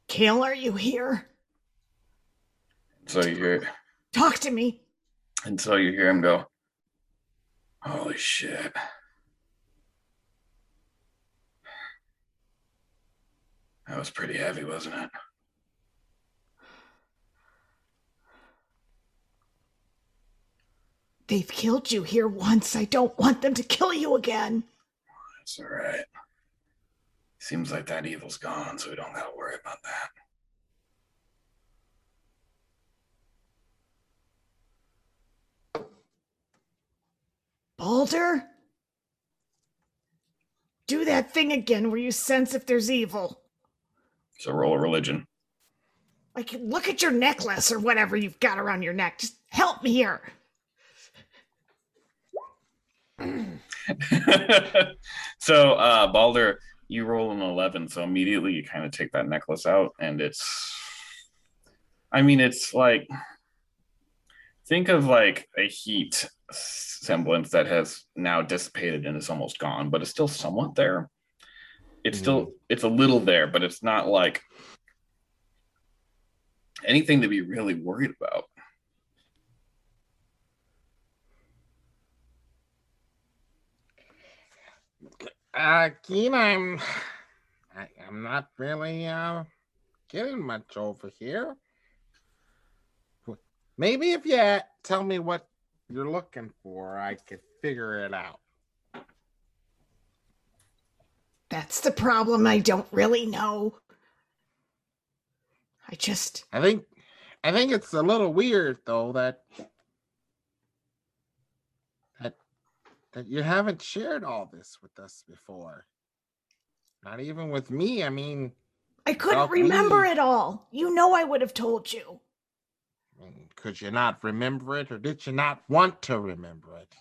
Kale, are you here? So you hear Talk to me. and so you hear him go, Holy shit. That was pretty heavy, wasn't it? They've killed you here once. I don't want them to kill you again. That's all right. Seems like that evil's gone, so we don't gotta worry about that. Balder? Do that thing again where you sense if there's evil. So roll a religion. Like, look at your necklace or whatever you've got around your neck. Just help me here. so uh Balder, you roll an 11, so immediately you kind of take that necklace out and it's I mean it's like think of like a heat semblance that has now dissipated and is almost gone, but it's still somewhat there. It's still it's a little there, but it's not like anything to be really worried about. Uh, Keen, I'm, I, I'm not really uh getting much over here. Maybe if you tell me what you're looking for, I could figure it out. That's the problem. I don't really know. I just. I think, I think it's a little weird though that that you haven't shared all this with us before. Not even with me. I mean, I couldn't remember we- it all. You know I would have told you. I mean, could you not remember it, or did you not want to remember it?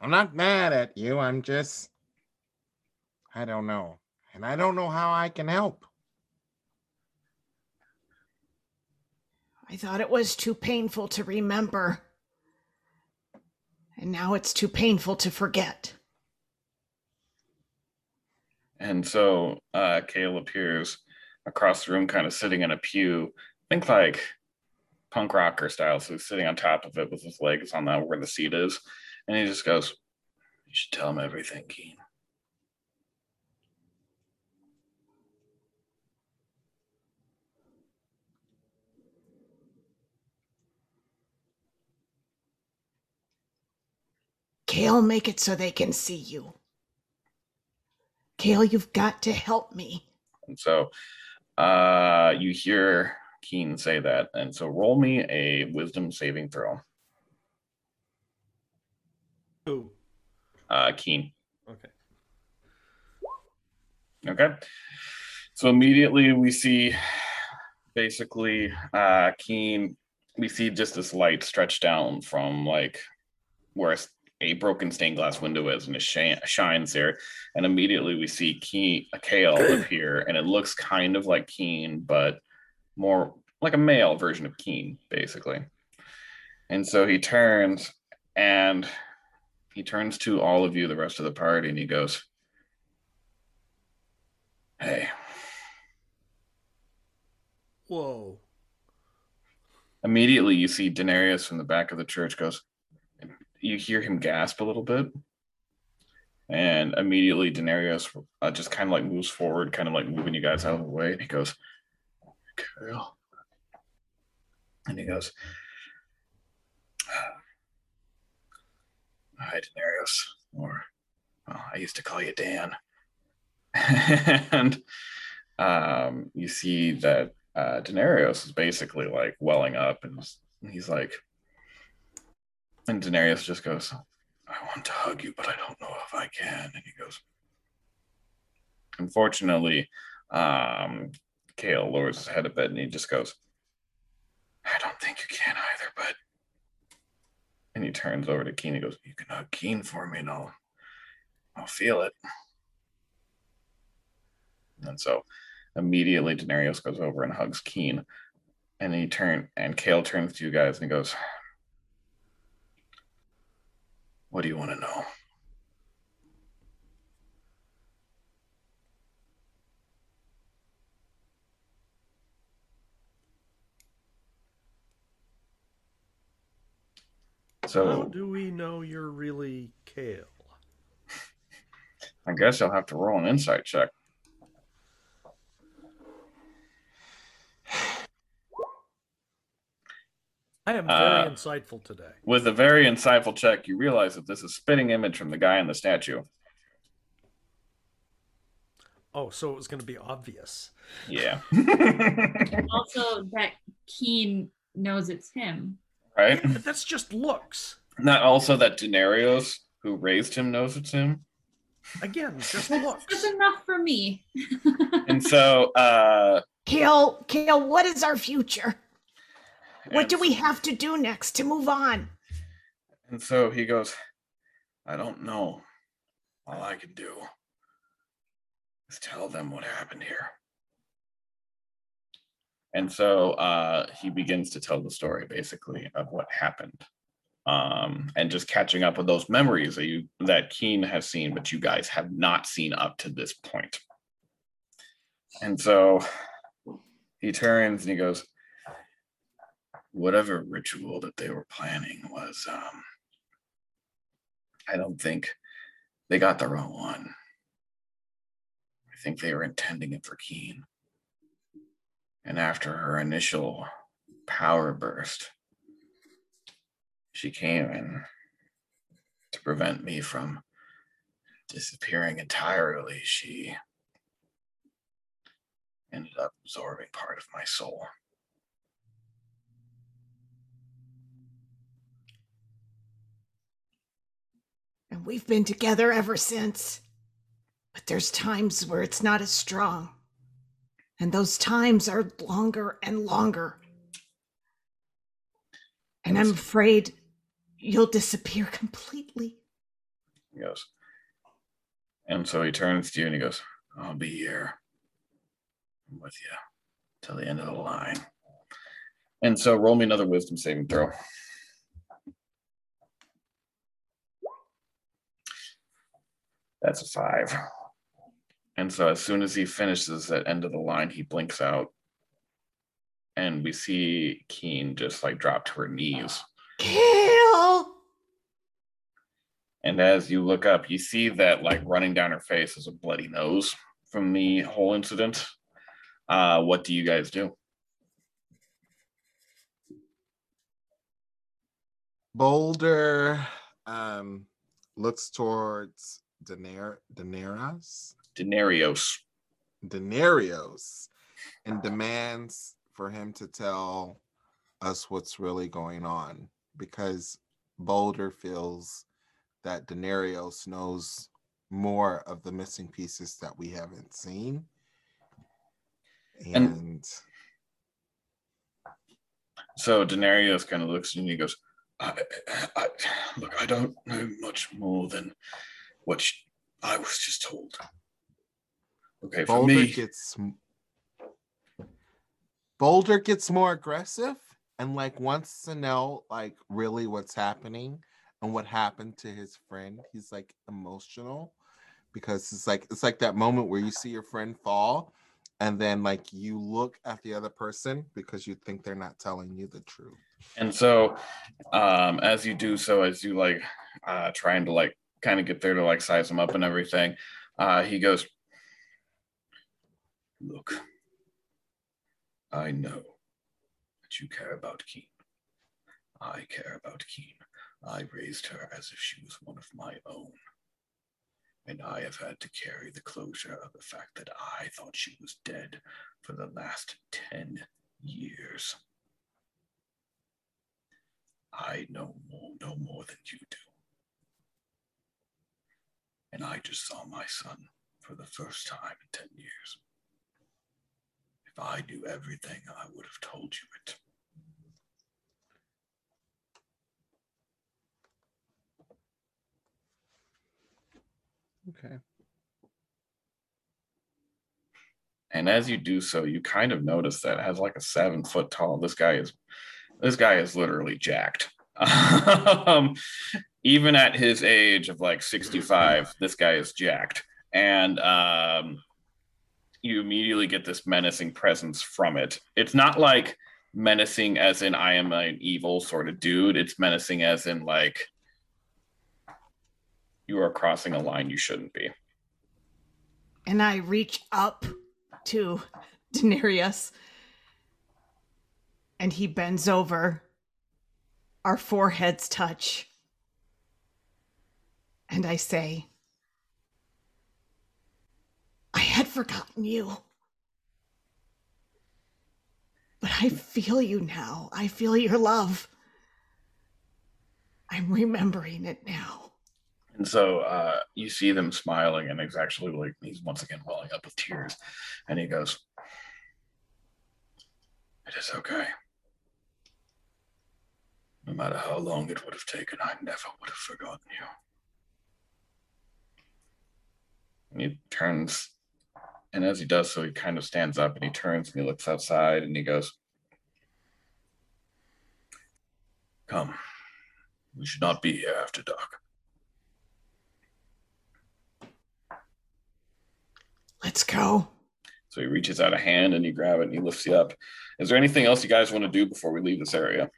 I'm not mad at you. I'm just, I don't know, and I don't know how I can help. I thought it was too painful to remember. And now it's too painful to forget. And so uh, Kale appears across the room, kind of sitting in a pew. Think like punk rocker style. So he's sitting on top of it with his legs on that where the seat is. And he just goes, You should tell him everything, Keen. Kale, make it so they can see you. Kale, you've got to help me. And so uh, you hear Keen say that. And so roll me a wisdom saving throw. Who? Uh, Keen. Okay. Okay. So immediately we see basically uh Keen, we see just this light stretch down from like where a- a broken stained glass window is and it shi- shines there. And immediately we see Keen, a Kale appear and it looks kind of like Keen, but more like a male version of Keen, basically. And so he turns and he turns to all of you, the rest of the party, and he goes, Hey, Whoa. immediately you see Denarius from the back of the church goes, you hear him gasp a little bit. And immediately Denarius uh, just kind of like moves forward, kind of like moving you guys out of the way. And he goes, Carol. And he goes, Hi, Denarius. Or, well, I used to call you Dan. and um, you see that uh, Denarius is basically like welling up, and he's like, and Denarius just goes, "I want to hug you, but I don't know if I can." And he goes, "Unfortunately, um, Kale lowers his head a bit, and he just goes, I don't think you can either, but." And he turns over to Keen. He goes, "You can hug Keen for me, and I'll, I'll feel it." And so immediately Denarius goes over and hugs Keen. And he turn and Kale turns to you guys and he goes, what do you want to know? So, how do we know you're really Kale? I guess I'll have to roll an insight check. I am very Uh, insightful today. With a very insightful check, you realize that this is spitting image from the guy in the statue. Oh, so it was going to be obvious. Yeah. Also that Keen knows it's him. right? But that's just looks. Not also that Denarios, who raised him, knows it's him. Again, just That's, looks. that's enough for me. And so uh Kale, Kale, what is our future? What and do we have to do next to move on? And so he goes, I don't know. All I can do is tell them what happened here. And so uh, he begins to tell the story basically of what happened. Um, and just catching up with those memories that you that Keen has seen, but you guys have not seen up to this point. And so he turns and he goes, whatever ritual that they were planning was um I don't think they got the wrong one. I think they were intending it for Keen. And after her initial power burst, she came in to prevent me from disappearing entirely. She ended up absorbing part of my soul. And we've been together ever since. But there's times where it's not as strong. And those times are longer and longer. And I'm afraid you'll disappear completely. He goes, and so he turns to you and he goes, I'll be here I'm with you till the end of the line. And so roll me another wisdom saving throw. That's a five. And so as soon as he finishes that end of the line, he blinks out. And we see Keen just like drop to her knees. Kale! And as you look up, you see that like running down her face is a bloody nose from the whole incident. Uh, what do you guys do? Boulder um, looks towards Daener- Daenerys, Denarios. Denarios, and uh-huh. demands for him to tell us what's really going on because Boulder feels that Denarios knows more of the missing pieces that we haven't seen. And- And, So Denarios kind of looks and he goes, I, I, look, I don't know much more than what sh- I was just told. Okay, for Boulder me, gets Boulder gets more aggressive and like wants to know like really what's happening and what happened to his friend. He's like emotional because it's like it's like that moment where you see your friend fall and then like you look at the other person because you think they're not telling you the truth. And so, um, as you do so, as you like uh, trying to like kind of get there to like size him up and everything, uh, he goes, "Look, I know that you care about Keen. I care about Keen. I raised her as if she was one of my own." And I have had to carry the closure of the fact that I thought she was dead for the last 10 years. I know more, no more than you do. And I just saw my son for the first time in 10 years. If I knew everything, I would have told you it. Okay. And as you do so, you kind of notice that as like a seven foot tall, this guy is this guy is literally jacked. um, even at his age of like 65, this guy is jacked. And um, you immediately get this menacing presence from it. It's not like menacing as in I am an evil sort of dude. It's menacing as in like you are crossing a line you shouldn't be. And I reach up to Denarius and he bends over. Our foreheads touch. And I say, I had forgotten you. But I feel you now. I feel your love. I'm remembering it now. And so uh, you see them smiling, and he's actually like, he's once again welling up with tears. And he goes, It is okay. No matter how long it would have taken, I never would have forgotten you. And he turns, and as he does so, he kind of stands up and he turns and he looks outside and he goes, Come, we should not be here after dark. Let's go. So he reaches out a hand and you grab it and he lifts you up. Is there anything else you guys want to do before we leave this area?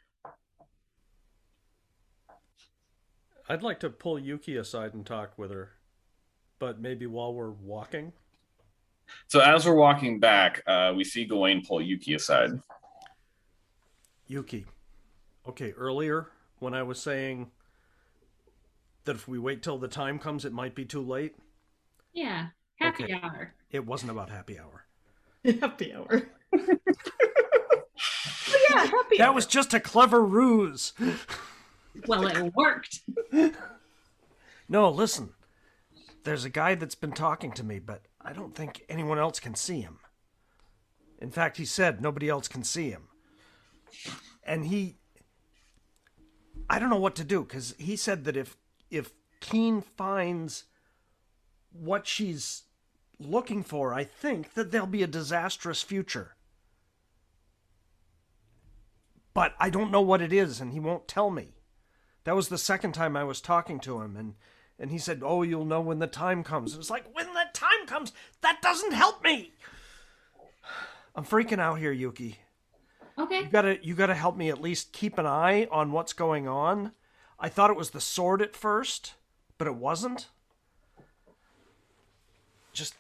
I'd like to pull Yuki aside and talk with her, but maybe while we're walking. So as we're walking back, uh, we see Gawain pull Yuki aside. Yuki. Okay, earlier when I was saying that if we wait till the time comes, it might be too late, Yeah. Happy Okay. hour. it wasn't about happy hour. Happy hour. yeah, happy That hour. was just a clever ruse. Well, it worked. No, listen. There's a guy that's been talking to me, but I don't think anyone else can see him. In fact, he said nobody else can see him. And he I don't know what to do cuz he said that if if Keen finds what she's looking for, I think that there'll be a disastrous future. But I don't know what it is and he won't tell me. That was the second time I was talking to him, and and he said, "Oh, you'll know when the time comes." It was like, when the time comes, that doesn't help me. I'm freaking out here, Yuki. Okay. You gotta you gotta help me at least keep an eye on what's going on. I thought it was the sword at first, but it wasn't. Just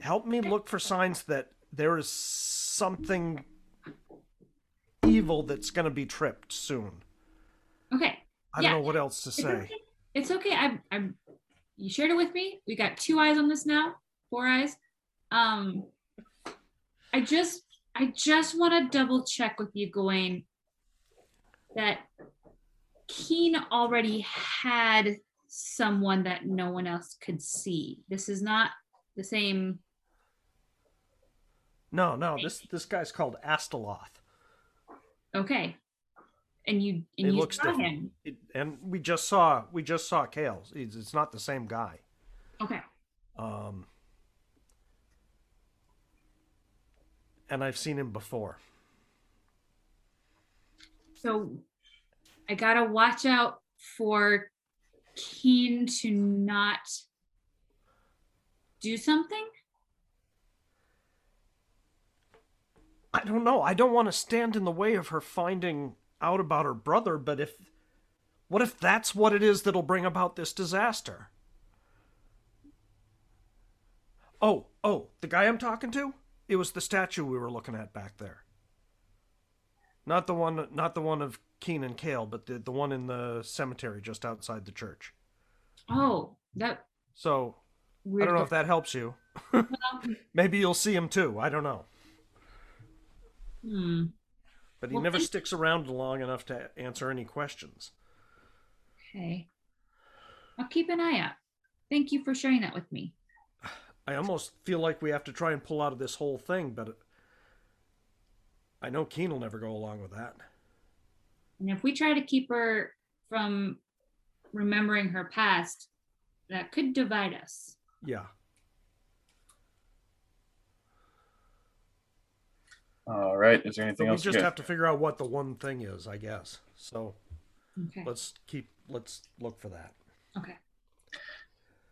help me look for signs that there is something evil that's gonna be tripped soon. Okay. I Yeah. don't know what else to say. It's okay. I'm, I'm, you shared it with me. We got two eyes on this now, four eyes. Um, I just, I just want to double check with you, Gawain, that Keen already had someone that no one else could see. This is not the same. No, no, this this guy's called Astaloth. Okay. And you, and It you looks saw different. him. It, and we just saw we just saw Kale. It's, it's not the same guy. Okay. Um, and I've seen him before. So I gotta watch out for Keen to not do something. I don't know. I don't want to stand in the way of her finding out about her brother, but if what if that's what it is that'll bring about this disaster? Oh, oh, the guy I'm talking to? It was the statue we were looking at back there. Not the one not the one of Keen and Kale, but the, the one in the cemetery just outside the church. Oh, that So I don't know if that helps you. Maybe you'll see him too. I don't know. Hmm. But he Well, never sticks around long enough to answer any questions. Okay. I'll keep an eye out. Thank you for sharing that with me. I almost feel like we have to try and pull out of this whole thing, but I know Keen will never go along with that. And if we try to keep her from remembering her past, that could divide us. Yeah. All right. Is there anything else? we just have to figure out what the one thing is, I guess. So Okay. let's keep let's look for that. Okay.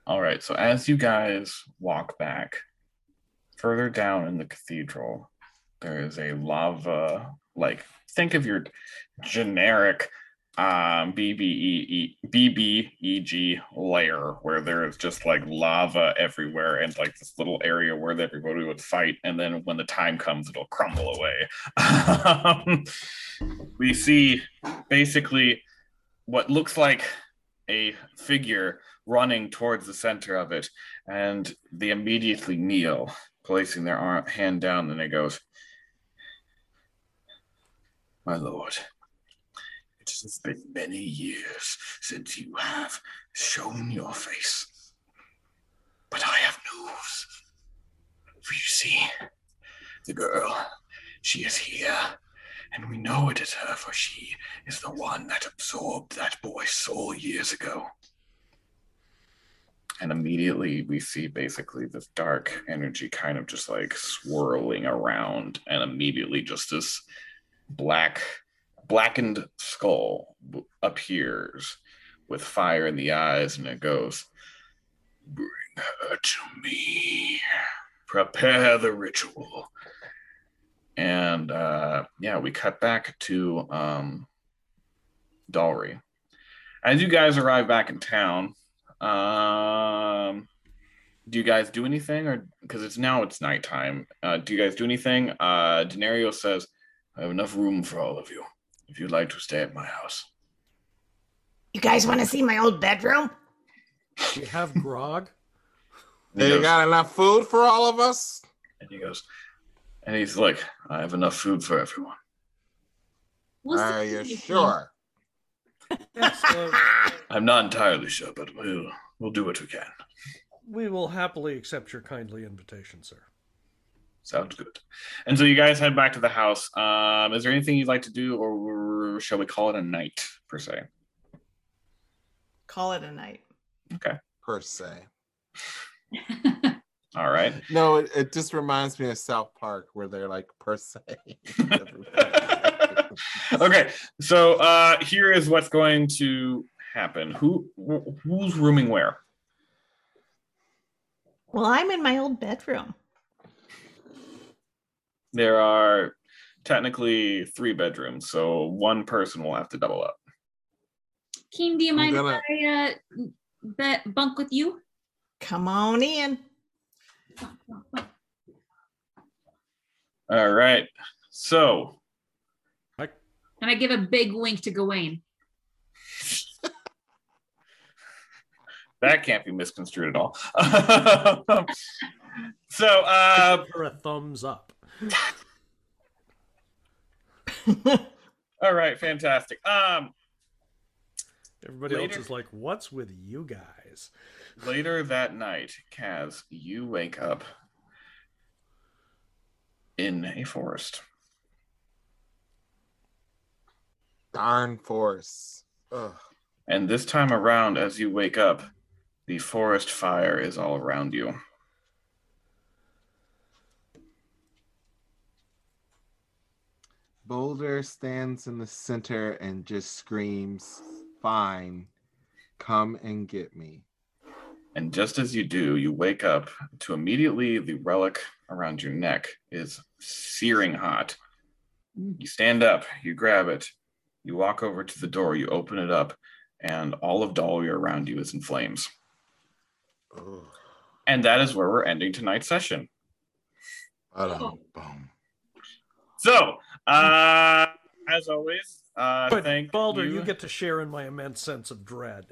All right. So as you guys walk back further down in the cathedral, there is a lava like think of your generic um BBE BBEG layer where there is just like lava everywhere and like this little area where everybody would fight and then when the time comes it'll crumble away. We see basically what looks like a figure running towards the center of it and they immediately kneel placing their arm, hand down and it goes my lord it has been many years since you have shown your face. But I have news. For you see, the girl, she is here. And we know it is her, for she is the one that absorbed that boy's soul years ago. And immediately we see basically this dark energy kind of just like swirling around, and immediately just this black blackened skull appears with fire in the eyes and it goes bring her to me. Prepare the ritual. And uh yeah we cut back to um Dalry. as you guys arrive back in town um do you guys do anything or because it's now it's nighttime uh do you guys do anything? Uh denario says i have enough room for all of you if you'd like to stay at my house. You guys want to see my old bedroom? Do you have grog? And he You got enough food for all of us? and he goes, and he's like, I have enough food for everyone. We'll Are you sure? I'm not entirely sure, but we'll we'll do what we can. we will happily accept your kindly invitation, sir. Sounds good. And so you guys head back to the house. Um, is there anything you'd like to do, or shall we call it a night per se? Call it a night. Okay. Per se. All right. No, it, it just reminds me of South Park where they're like per se. okay, so uh, here is what's going to happen. Who wh- who's rooming where? Well, I'm in my old bedroom. There are technically three bedrooms, so one person will have to double up. Keen, do you I'm mind gonna- if I uh, bet bunk with you? Come on in. All right. So And I give a big wink to Gawain. that can't be misconstrued at all. so uh Give her a thumbs up. all right, fantastic. Um Everybody else is like, "What's with you guys?" later that night, Kaz, you wake up in a forest. Darn force. Ugh. And this time around, as you wake up, the forest fire is all around you. Boulder stands in the center and just screams, Fine, come and get me. And just as you do, you wake up to immediately the relic around your neck is searing hot. Mm. You stand up, you grab it, you walk over to the door, you open it up, and all of Dahlia around you is in flames. Ugh. And that is where we're ending tonight's session. Ba-dum, boom. So, uh, as always, uh, But thank Balder, you. you get to share in my immense sense of dread.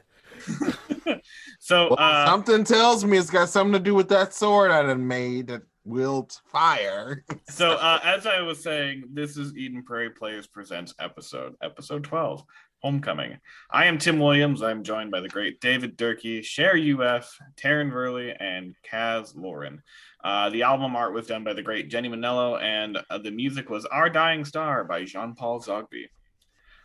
so, Well, uh, something tells me it's got something to do with that sword I done made that willed fire. so uh, as I was saying, this is Eden Prairie Players Presents episode, episode 12, Homecoming. I am Tim Williams. I'm joined by the great David Durkee, Cher UF, Taryn Verley, and Kaz Lauren. Uh, the album art was done by the great Jenny Manello, and uh, the music was Our Dying Star by Jean Paul Zogby.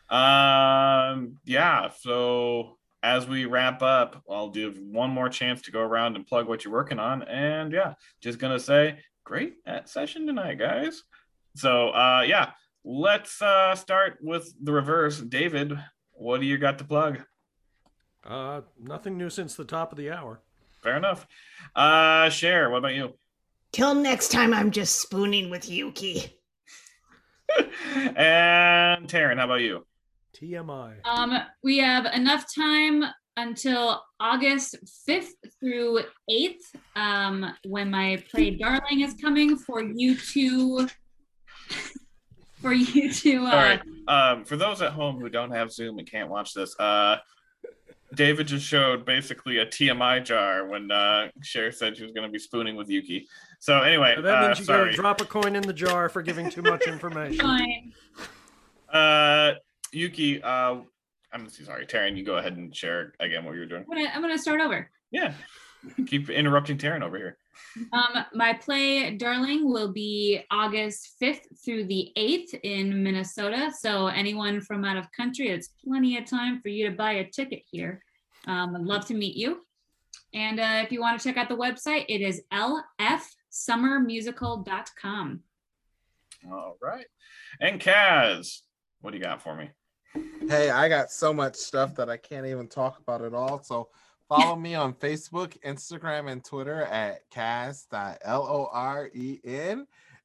Um, yeah, so as we wrap up, I'll give one more chance to go around and plug what you're working on. And yeah, just gonna say, great session tonight, guys. So uh yeah, let's uh start with the reverse. David, what do you got to plug? Uh, nothing new since the top of the hour. Fair enough. Uh Cher, what about you? Till next time, I'm just spooning with Yuki. and Taryn, how about you? TMI. Um, we have enough time until August 5th through 8th, um, when my play Darling is coming for you to for you to uh, All right. Um, for those at home who don't have Zoom and can't watch this, uh, David just showed basically a TMI jar when uh, Cher said she was going to be spooning with Yuki. So anyway, So that uh, means you gotta drop a coin in the jar for giving too much information. fine. Uh, Yuki, uh, I'm sorry, Taryn. You go ahead and share again what you were doing. I'm gonna I'm gonna start over. Yeah, keep interrupting Taryn over here. Um, my play Darling will be August 5th through the 8th in Minnesota. So anyone from out of country, it's plenty of time for you to buy a ticket here. Um, I'd love to meet you. And uh, if you want to check out the website, it is lfsummermusical.com. All right, and Kaz, what do you got for me? Hey, I got so much stuff that I can't even talk about it all. So follow me on Facebook, Instagram, and Twitter at cast.loren.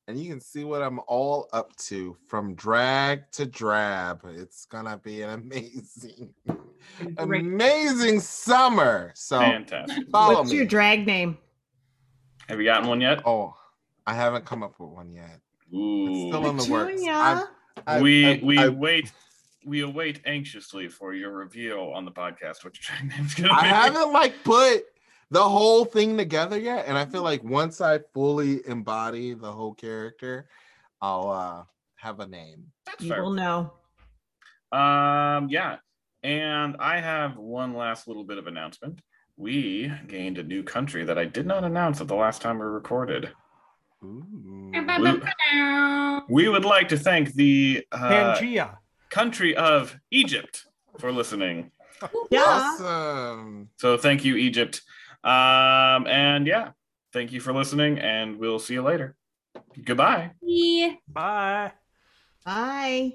And you can see what I'm all up to from drag to drab. It's gonna be an amazing, Great. amazing summer. So Fantastic. follow What's me. your drag name? Have you gotten one yet? oh, I haven't come up with one yet. It's Ooh. still in the works. Petunia. I've- I've- we I've- we I've- wait we await anxiously for your reveal on the podcast what your name's gonna be. I be. haven't like put the whole thing together yet, and I feel like once I fully embody the whole character, I'll uh have a name. That's You fair. will know. Um, yeah. And I have one last little bit of announcement. We gained a new country that I did not announce at the last time we recorded. Ooh. We would like to thank the uh, Pangea. Country of Egypt for listening. Yeah. Awesome. So thank you, Egypt. Um, and yeah, thank you for listening, and we'll see you later. Goodbye. Bye. Bye. Bye.